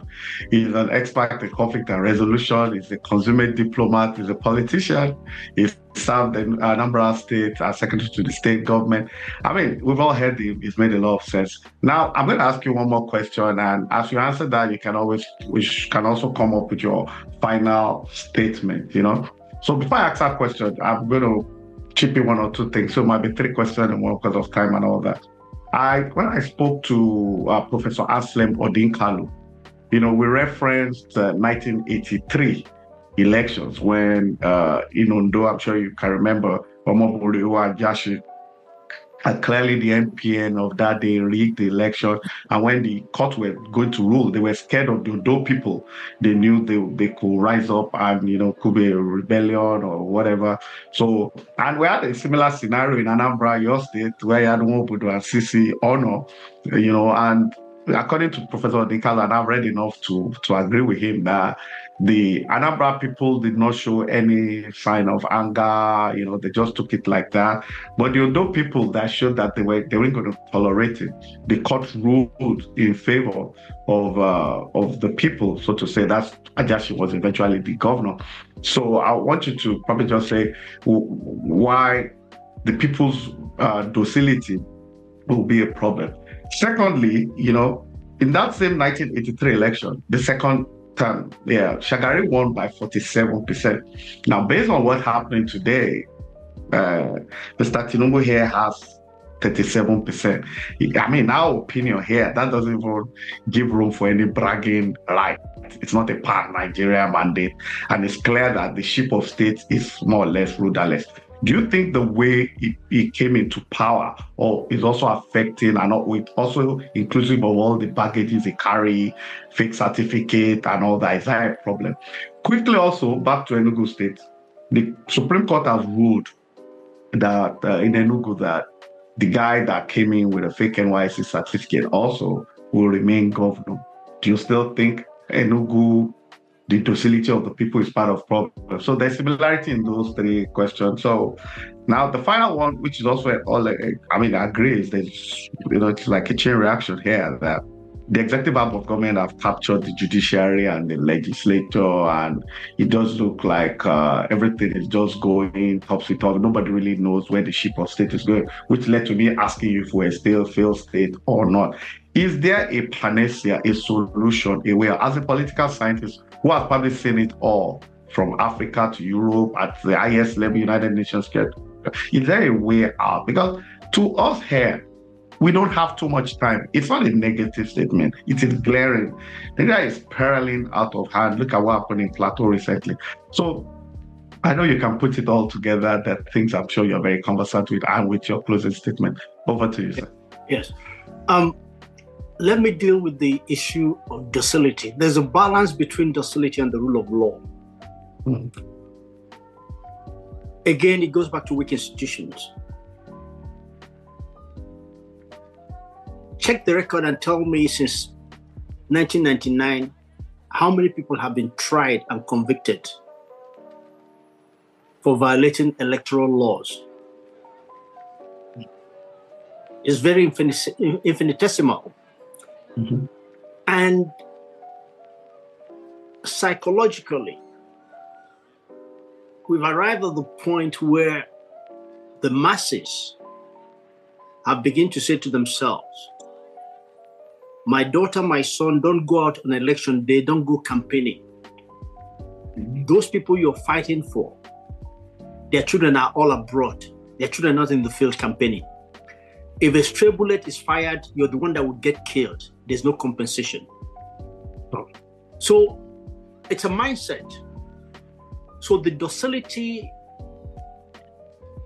He's an expert in conflict and resolution. He's a consummate diplomat. He's a politician. He's served in a number of states as secretary to the state government. I mean, we've all heard him. It's made a lot of sense. Now, I'm going to ask you one more question. And as you answer that, you can always, which can also come up with your final statement, you know? So before I ask that question, I'm going to in one or two things. So it might be three questions and one because of time and all that. I when I spoke to uh, Professor Anselm Odinkalu, you know, we referenced uh, 1983 elections when uh, in Ondo, I'm sure you can remember, Omobolu Jashi clearly the NPN of that day rigged the election. And when the court were going to rule, they were scared of the Ondo people. They knew they, they could rise up and, you know, could be a rebellion or whatever. So, and we had a similar scenario in Anambra, your state, where you had Nwobodo and C.C. Onoh, you know, and according to Professor Odinkalu, and I've read enough to, to agree with him that the Anambra people did not show any sign of anger. You know, they just took it like that. But the Ondo people that showed that they were they weren't going to tolerate it. The court ruled in favor of uh, of the people, so to say. That's Ajasin was eventually the governor. So I want you to probably just say why the people's uh, docility will be a problem. Secondly, you know, in that same 1983 election, the second term, yeah, Shagari won by 47%. Now, based on what's happening today, uh, Mr. Tinubu here has 37%. I mean, our opinion here, that doesn't even give room for any bragging right. It's not a pan Nigeria mandate. And it's clear that the ship of state is more or less rudderless. Do you think the way he, came into power or is also affecting and with also inclusive of all the baggages he carry, fake certificate and all that? Is that a problem? Quickly also back to Enugu State. The Supreme Court has ruled that uh, in Enugu that the guy that came in with a fake NYSC certificate also will remain governor. Do you still think Enugu the docility of the people is part of problem. So there's similarity in those three questions. So now the final one, which is also all I mean, I agree is there's you know it's like a chain reaction here that the executive arm of government have captured the judiciary and the legislature, and it does look like uh, everything is just going topsy turvy. Nobody really knows where the ship of state is going, which led to me asking you if we're still failed state or not. Is there a panacea, a solution, a way? As a political scientist, who has probably seen it all from Africa to Europe at the highest level, United Nations. Is there a way out? Because to us here, we don't have too much time. It's not a negative statement. It is glaring. The guy is spiraling out of hand. Look at what happened in Plateau recently. So I know you can put it all together, that things I'm sure you're very conversant with and with your closing statement. Over to you, sir. Yes. Um, let me deal with the issue of docility. There's a balance between docility and the rule of law. Mm. Again, it goes back to weak institutions. Check the record and tell me since 1999 how many people have been tried and convicted for violating electoral laws. It's very infinitesimal. Mm-hmm. And psychologically, we've arrived at the point where the masses have begun to say to themselves, my daughter, my son don't go out on election day, don't go campaigning. Mm-hmm. Those people you're fighting for, their children are all abroad. Their children are not in the field campaigning. If a stray bullet is fired, you're the one that would get killed. There's no compensation. Hmm. So it's a mindset. So the docility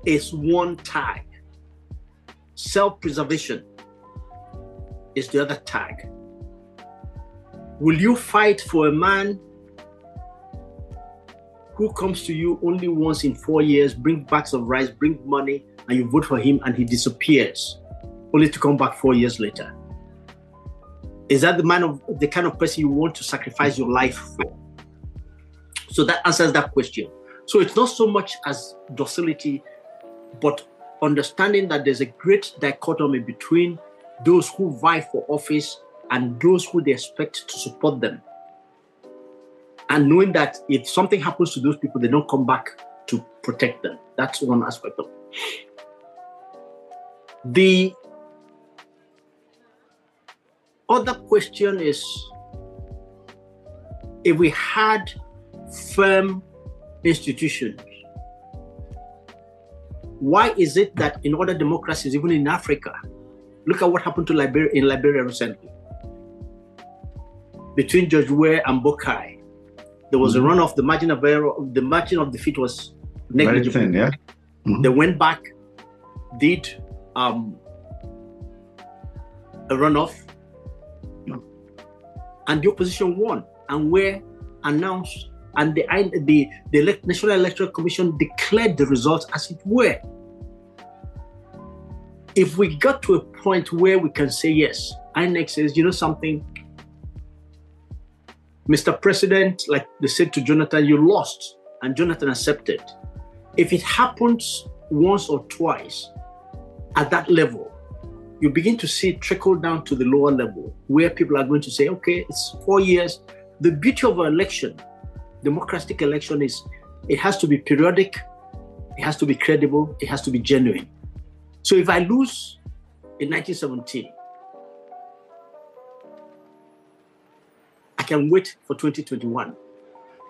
is one tag. Self-preservation is the other tag. Will you fight for a man who comes to you only once in four years, bring bags of rice, bring money, and you vote for him and he disappears, only to come back four years later? Is that the man of the kind of person you want to sacrifice your life for? So that answers that question. So it's not so much as docility, but understanding that there's a great dichotomy between those who vie for office and those who they expect to support them. And knowing that if something happens to those people, they don't come back to protect them. That's one aspect of it. The other question is if we had firm institutions, why is it that in other democracies, even in Africa, look at what happened to Liberia in Liberia recently? Between George Weah and Boakai, there was mm-hmm. a runoff. The margin of error, the margin of defeat was negligible. Thin, yeah. Mm-hmm. They went back, did um, a runoff, and the opposition won and were announced and the, the, the National Electoral Commission declared the results as it were. If we got to a point where we can say, yes, INEC says, you know something, Mr. President, like they said to Jonathan, you lost, and Jonathan accepted. If it happens once or twice at that level, you begin to see trickle down to the lower level where people are going to say, okay, it's four years. The beauty of an election, democratic election, is it has to be periodic, it has to be credible, it has to be genuine. So if I lose in 1917, I can wait for 2021.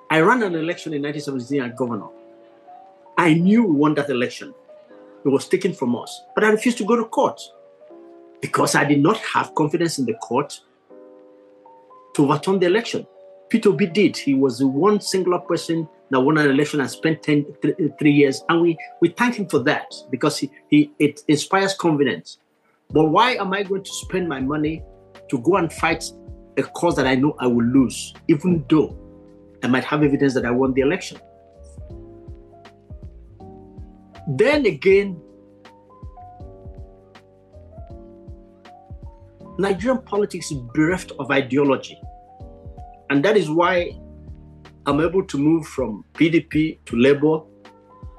I ran an election in 1917 as governor. I knew we won that election. It was taken from us, but I refused to go to court because I did not have confidence in the court to overturn the election. Peter Obi did. He was the one singular person that won an election and spent 10, th- three years. And we, we thank him for that because he, he, it inspires confidence. But why am I going to spend my money to go and fight a cause that I know I will lose, even though I might have evidence that I won the election? Then again, Nigerian politics is bereft of ideology. And that is why I'm able to move from PDP to Labour.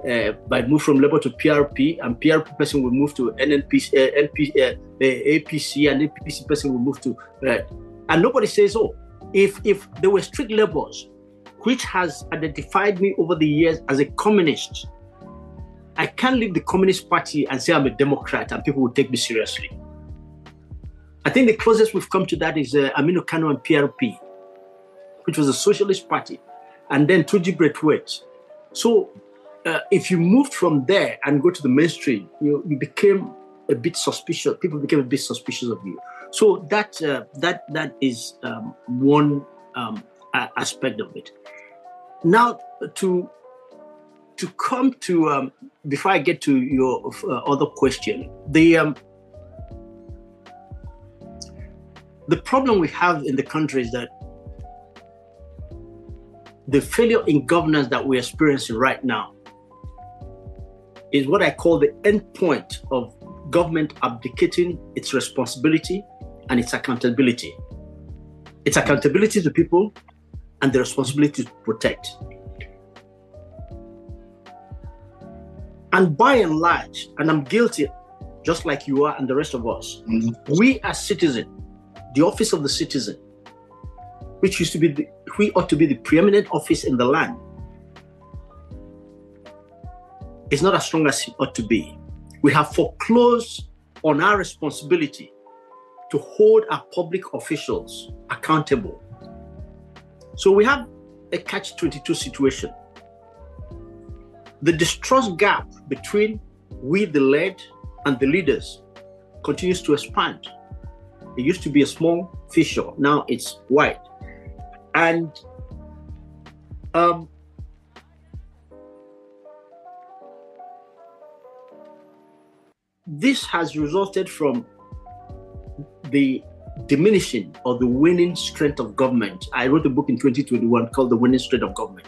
Uh, by move from Labour to PRP, and PRP person will move to NNP, uh, NP, uh, APC, and APC person will move to. Uh, and nobody says, "Oh, if if there were strict labels, which has identified me over the years as a communist, I can't leave the Communist Party and say I'm a Democrat, and people will take me seriously." I think the closest we've come to that is uh, Aminu Kano and PRP, which was a socialist party and then Tunji Braithwaite. So uh, if you moved from there and go to the mainstream, you, you became a bit suspicious. People became a bit suspicious of you. So that uh, that that is um, one um, aspect of it. Now to to come to um, before I get to your uh, other question, the the problem we have in the country is that the failure in governance that we're experiencing right now is what I call the end point of government abdicating its responsibility and its accountability. Its accountability to people and the responsibility to protect. And by and large, and I'm guilty, just like you are and the rest of us, mm-hmm. we as citizens, the office of the citizen, which used to be the, we ought to be the preeminent office in the land, is not as strong as it ought to be. We have foreclosed on our responsibility to hold our public officials accountable. So we have a catch 22 situation. The distrust gap between we, the led, and the leaders continues to expand. It used to be a small fissure, now it's wide. And um, this has resulted from the diminishing or the winning strength of government. I wrote a book in 2021 called The Winning Strength of Government.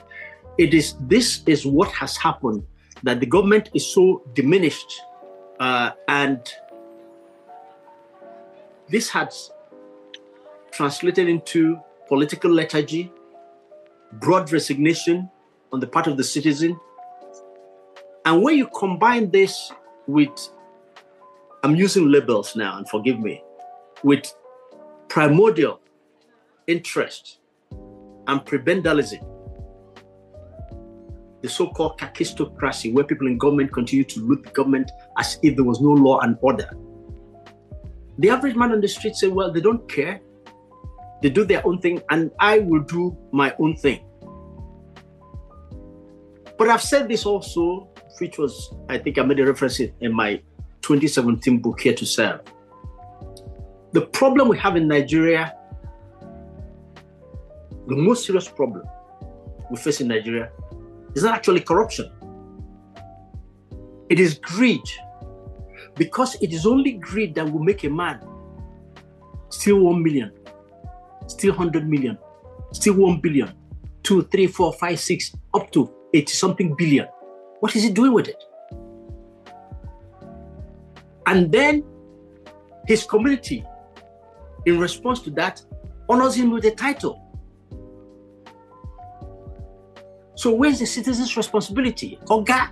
It is this is what has happened that the government is so diminished uh, and this has translated into political lethargy, broad resignation on the part of the citizen. And when you combine this with, I'm using labels now, and forgive me, with primordial interest and prebendalism, the so-called kakistocracy, where people in government continue to loot the government as if there was no law and order. The average man on the street say, well, they don't care. They do their own thing, and I will do my own thing. But I've said this also, which was, I think I made a reference in my 2017 book, Here to Serve. The problem we have in Nigeria, the most serious problem we face in Nigeria, is not actually corruption. It is greed. Because it is only greed that will make a man steal 1 million, still 100 million, still 1 billion, 2, 3, 4, 5, 6, up to 80 something billion. What is he doing with it? And then his community, in response to that, honors him with a title. So where's the citizen's responsibility? Oga,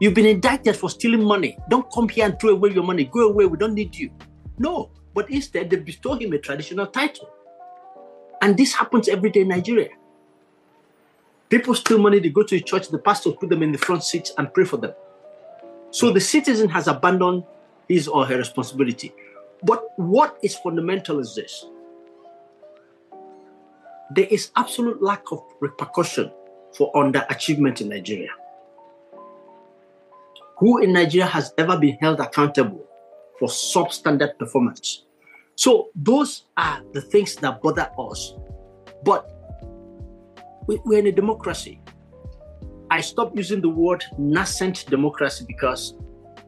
you've been indicted for stealing money. Don't come here and throw away your money. Go away. We don't need you. No, but instead they bestow him a traditional title. And this happens every day in Nigeria. People steal money, they go to a church, the pastor put them in the front seats and pray for them. So the citizen has abandoned his or her responsibility. But what is fundamental is this there is absolute lack of repercussion for underachievement in Nigeria. Who in Nigeria has ever been held accountable for substandard performance? So those are the things that bother us. But we're in a democracy. I stopped using the word nascent democracy because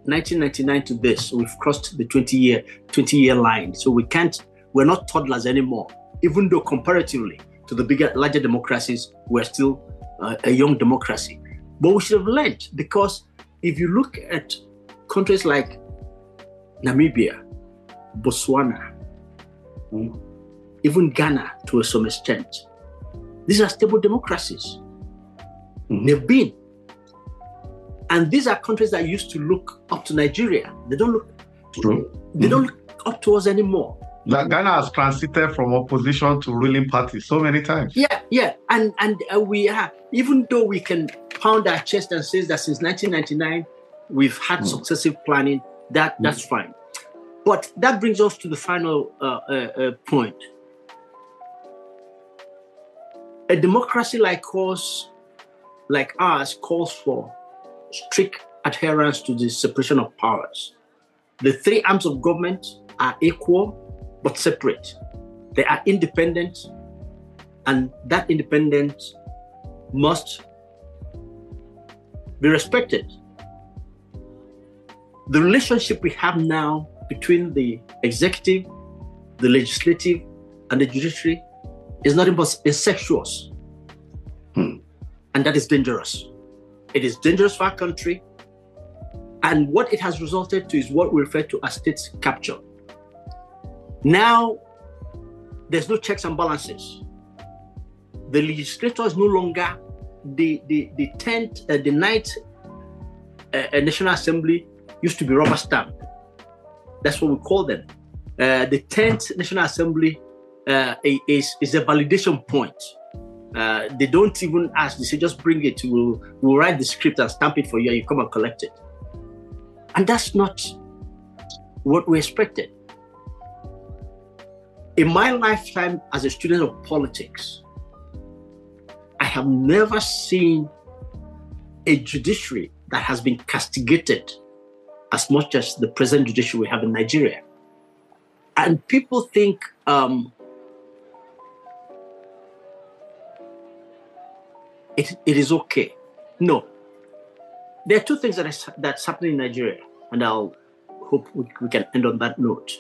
1999 to this, we've crossed the 20 year 20 year line. So we can't, we're not toddlers anymore. Even though comparatively to the bigger, larger democracies, we're still uh, a young democracy. But we should have learned because if you look at countries like Namibia, Botswana, mm. even Ghana to some extent, these are stable democracies. Mm-hmm. They've been. And these are countries that used to look up to Nigeria. They don't look True. They mm-hmm. don't look up to us anymore. Ghana has transited from opposition to ruling party so many times. Yeah, yeah, and and uh, we are even though we can pound our chest and say that since 1999 we've had mm. successive planning. That mm. that's mm. fine, but that brings us to the final uh, uh, uh, point. A democracy like ours, like ours, calls for strict adherence to the separation of powers. The three arms of government are equal but separate. They are independent, and that independence must be respected. The relationship we have now between the executive, the legislative, and the judiciary is nothing but incestuous. Hmm. And that is dangerous. It is dangerous for our country. And what it has resulted to is what we refer to as state capture. Now, there's no checks and balances. The legislator is no longer the the the tenth, uh, the ninth uh, uh, National Assembly used to be rubber stamp. That's what we call them. Uh, the tenth National Assembly uh, is is a validation point. Uh, they don't even ask. They say just bring it. We'll we'll write the script and stamp it for you, and you come and collect it. And that's not what we expected in my lifetime as a student of politics, have never seen a judiciary that has been castigated as much as the present judiciary we have in Nigeria. And people think um, it, it is okay. No. There are two things that is, that's happening in Nigeria, and I'll hope we, we can end on that note.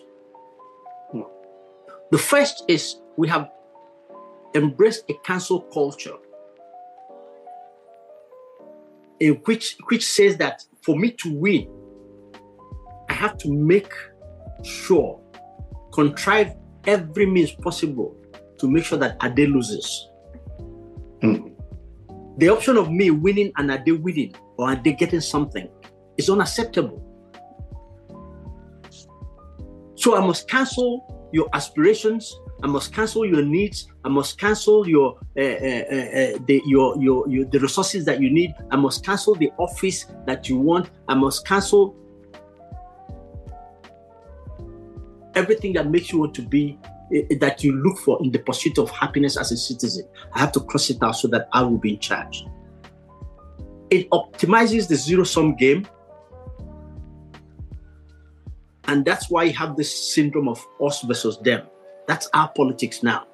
The first is we have embraced a cancel culture in which which says that for me to win, I have to make sure, contrive every means possible to make sure that Ade loses. Mm. The option of me winning and Ade winning or Ade getting something is unacceptable. So I must cancel your aspirations. I must cancel your needs. I must cancel your uh, uh, uh, the your, your your the resources that you need. I must cancel the office that you want. I must cancel everything that makes you want to be that you look for in the pursuit of happiness as a citizen. I have to cross it out so that I will be in charge. It optimizes the zero sum game and that's why you have this syndrome of us versus them. That's our politics now.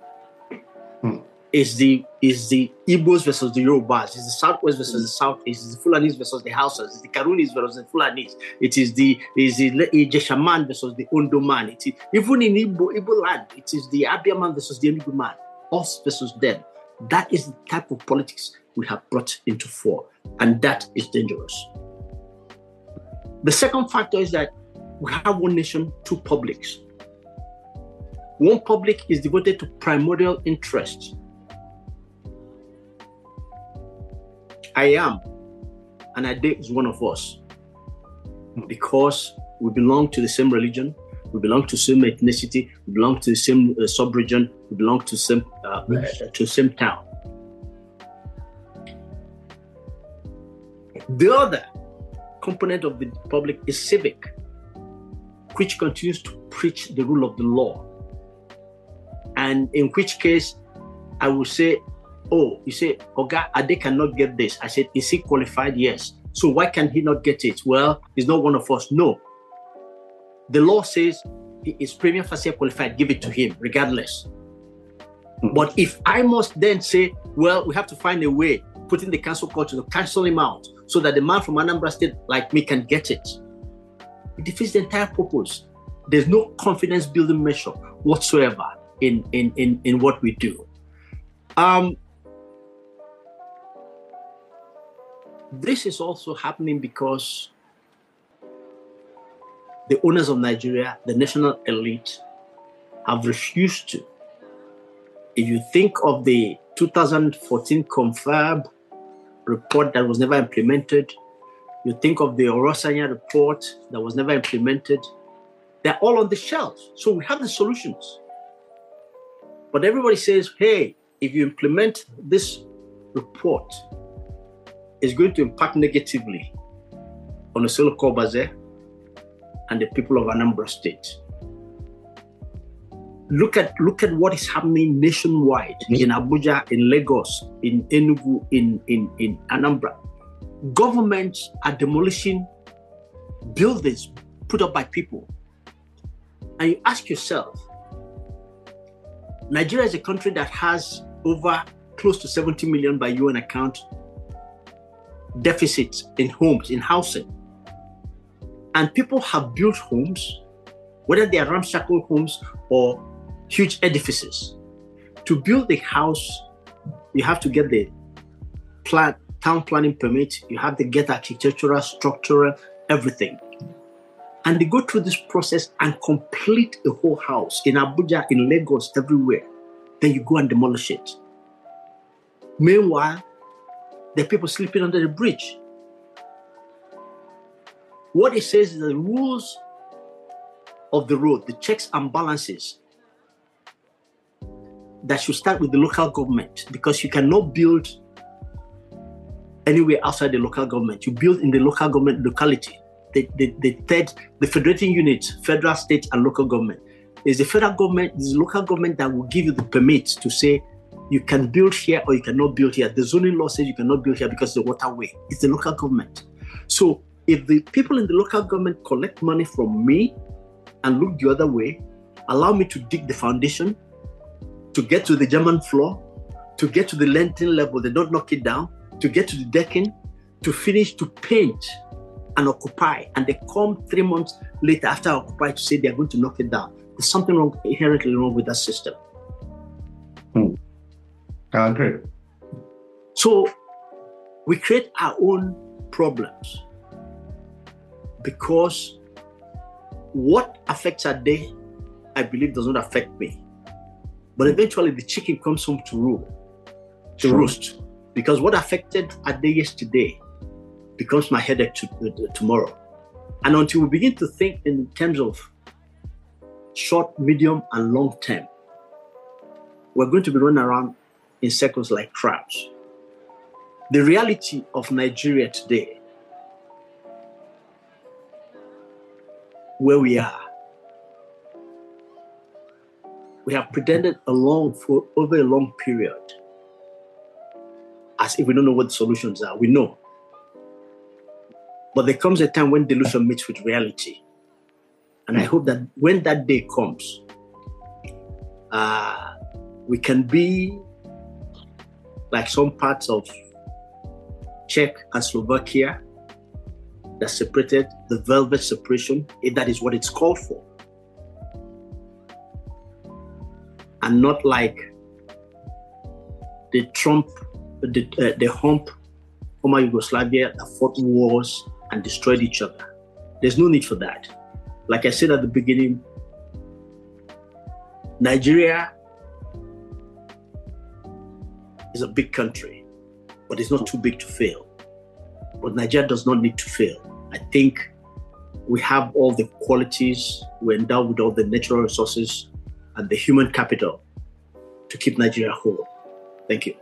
Hmm. Is the is the Igbos versus the Yorubas? Is the Southwest versus the Southeast? Is the Fulanis versus the Hausas? Is the Karunis versus the Fulanis? It is the is the Ijeshaman versus the Ondo man. It is even in Igbo, Igbo land. It is the Abia man versus the Enugu man. Us versus them. That is the type of politics we have brought into fore, and that is dangerous. The second factor is that we have one nation, two publics. One public is devoted to primordial interests. I am, and Ade is one of us because we belong to the same religion, we belong to the same ethnicity, we belong to the same uh, sub-region, we belong to the same uh, to the same town. The other component of the public is civic, which continues to preach the rule of the law. And in which case, I will say, Oh, you say, Oga Ade cannot get this. I said, Is he qualified? Yes. So why can he not get it? Well, he's not one of us. No. The law says he is prima facie qualified, give it to him, regardless. Mm-hmm. But if I must then say, well, we have to find a way, putting the council court to cancel him out so that the man from Anambra State like me can get it, it defeats the entire purpose. There's no confidence building measure whatsoever in, in, in, in what we do. Um, this is also happening because the owners of Nigeria, the national elite, have refused to. If you think of the 2014 confab report that was never implemented, you think of the Oronsaye report that was never implemented, they're all on the shelf. So we have the solutions. But everybody says, hey, if you implement this report, it's going to impact negatively on the Solo Baze and the people of Anambra State. Look at look at what is happening nationwide mm-hmm. in Abuja, in Lagos, in Enugu, in, in, in Anambra. Governments are demolishing buildings put up by people. And you ask yourself, Nigeria is a country that has over close to 70 million by UN account deficits in homes, in housing. And people have built homes, whether they are ramshackle homes or huge edifices. To build a house, you have to get the plan, town planning permit, you have to get architectural, structural, everything. And they go through this process and complete a whole house in Abuja, in Lagos, everywhere. Then you go and demolish it. Meanwhile, are people sleeping under the bridge. What it says is the rules of the road, the checks and balances that should start with the local government because you cannot build anywhere outside the local government. You build in the local government locality. The, the, the third, the federating unit, federal, state, and local government. Is the federal government, is the local government that will give you the permit to say you can build here or you cannot build here. The zoning law says you cannot build here because the waterway. It's the local government. So if the people in the local government collect money from me and look the other way, allow me to dig the foundation, to get to the German floor, to get to the lintel level, they don't knock it down, to get to the decking, to finish, to paint and occupy. And they come three months later after occupy to say they're going to knock it down. There's something wrong, inherently wrong with that system. Hmm. I agree. So we create our own problems because what affects a day, I believe, does not affect me. But eventually, the chicken comes home to rule, to roost. Because what affected a day yesterday becomes my headache to, uh, tomorrow. And until we begin to think in terms of short, medium, and long term, we're going to be running around in circles like crabs. The reality of Nigeria today where we are. We have pretended along for over a long period as if we don't know what the solutions are. We know. But there comes a time when delusion meets with reality. And I hope that when that day comes, uh, we can be like some parts of Czech and Slovakia that separated the velvet separation, if that is what it's called for. And not like the Trump, the, uh, the hump former Yugoslavia that fought wars and destroyed each other. There's no need for that. Like I said at the beginning, Nigeria is a big country but it's not too big to fail. But Nigeria does not need to fail. I think we have all the qualities, we're endowed with all the natural resources and the human capital to keep Nigeria whole. Thank you.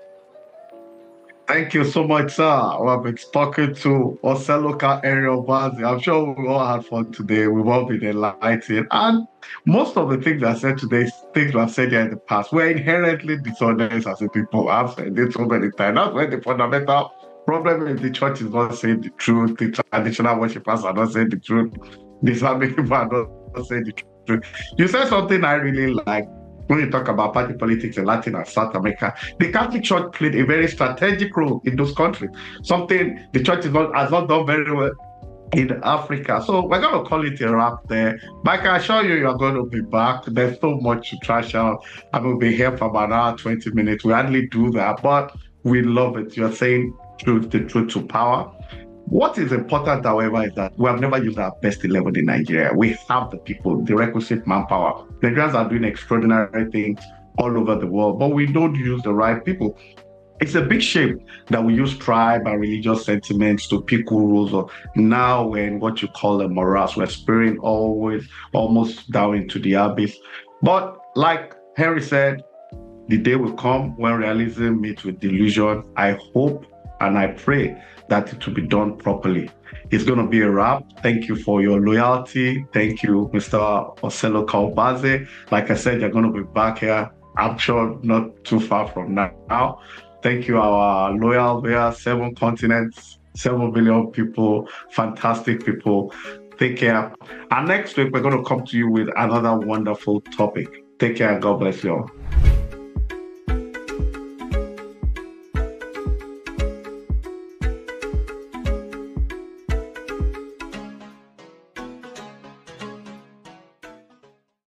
Thank you so much, sir. I've been talking to Oseloka Henry Obaze. I'm sure we all had fun today. We've all been enlightened. And most of the things I said today, things I've said here in the past, we're inherently dishonest as a people. I've said it so many times. That's where the fundamental problem is the church is not saying the truth, the traditional worshippers are not saying the truth, the Islamic people are not saying the truth. You said something I really like when you talk about party politics in Latin and South America, the Catholic Church played a very strategic role in those countries. Something the church not, has not done very well in Africa. So we're going to call it a wrap there. But I assure you, you're going to be back. There's so much to trash out. I will be here for about an hour, 20 minutes. We hardly do that, but we love it. You're saying truth, the truth to power. What is important, however, is that we have never used our best 11 in Nigeria. We have the people, the requisite manpower. Nigerians are doing extraordinary things all over the world, but we don't use the right people. It's a big shame that we use tribe and religious sentiments to pick rules. Or now we're in what you call a morass. We're spearing always almost down into the abyss. But like Henry said, the day will come when realism meets with delusion. I hope and I pray that it will be done properly. It's going to be a wrap. Thank you for your loyalty. Thank you, Mr. Oseloka Obaze. Like I said, you're going to be back here. I'm sure not too far from now. Thank you, our loyal, are seven continents, seven billion people, fantastic people. Take care. And next week, we're going to come to you with another wonderful topic. Take care. God bless you all.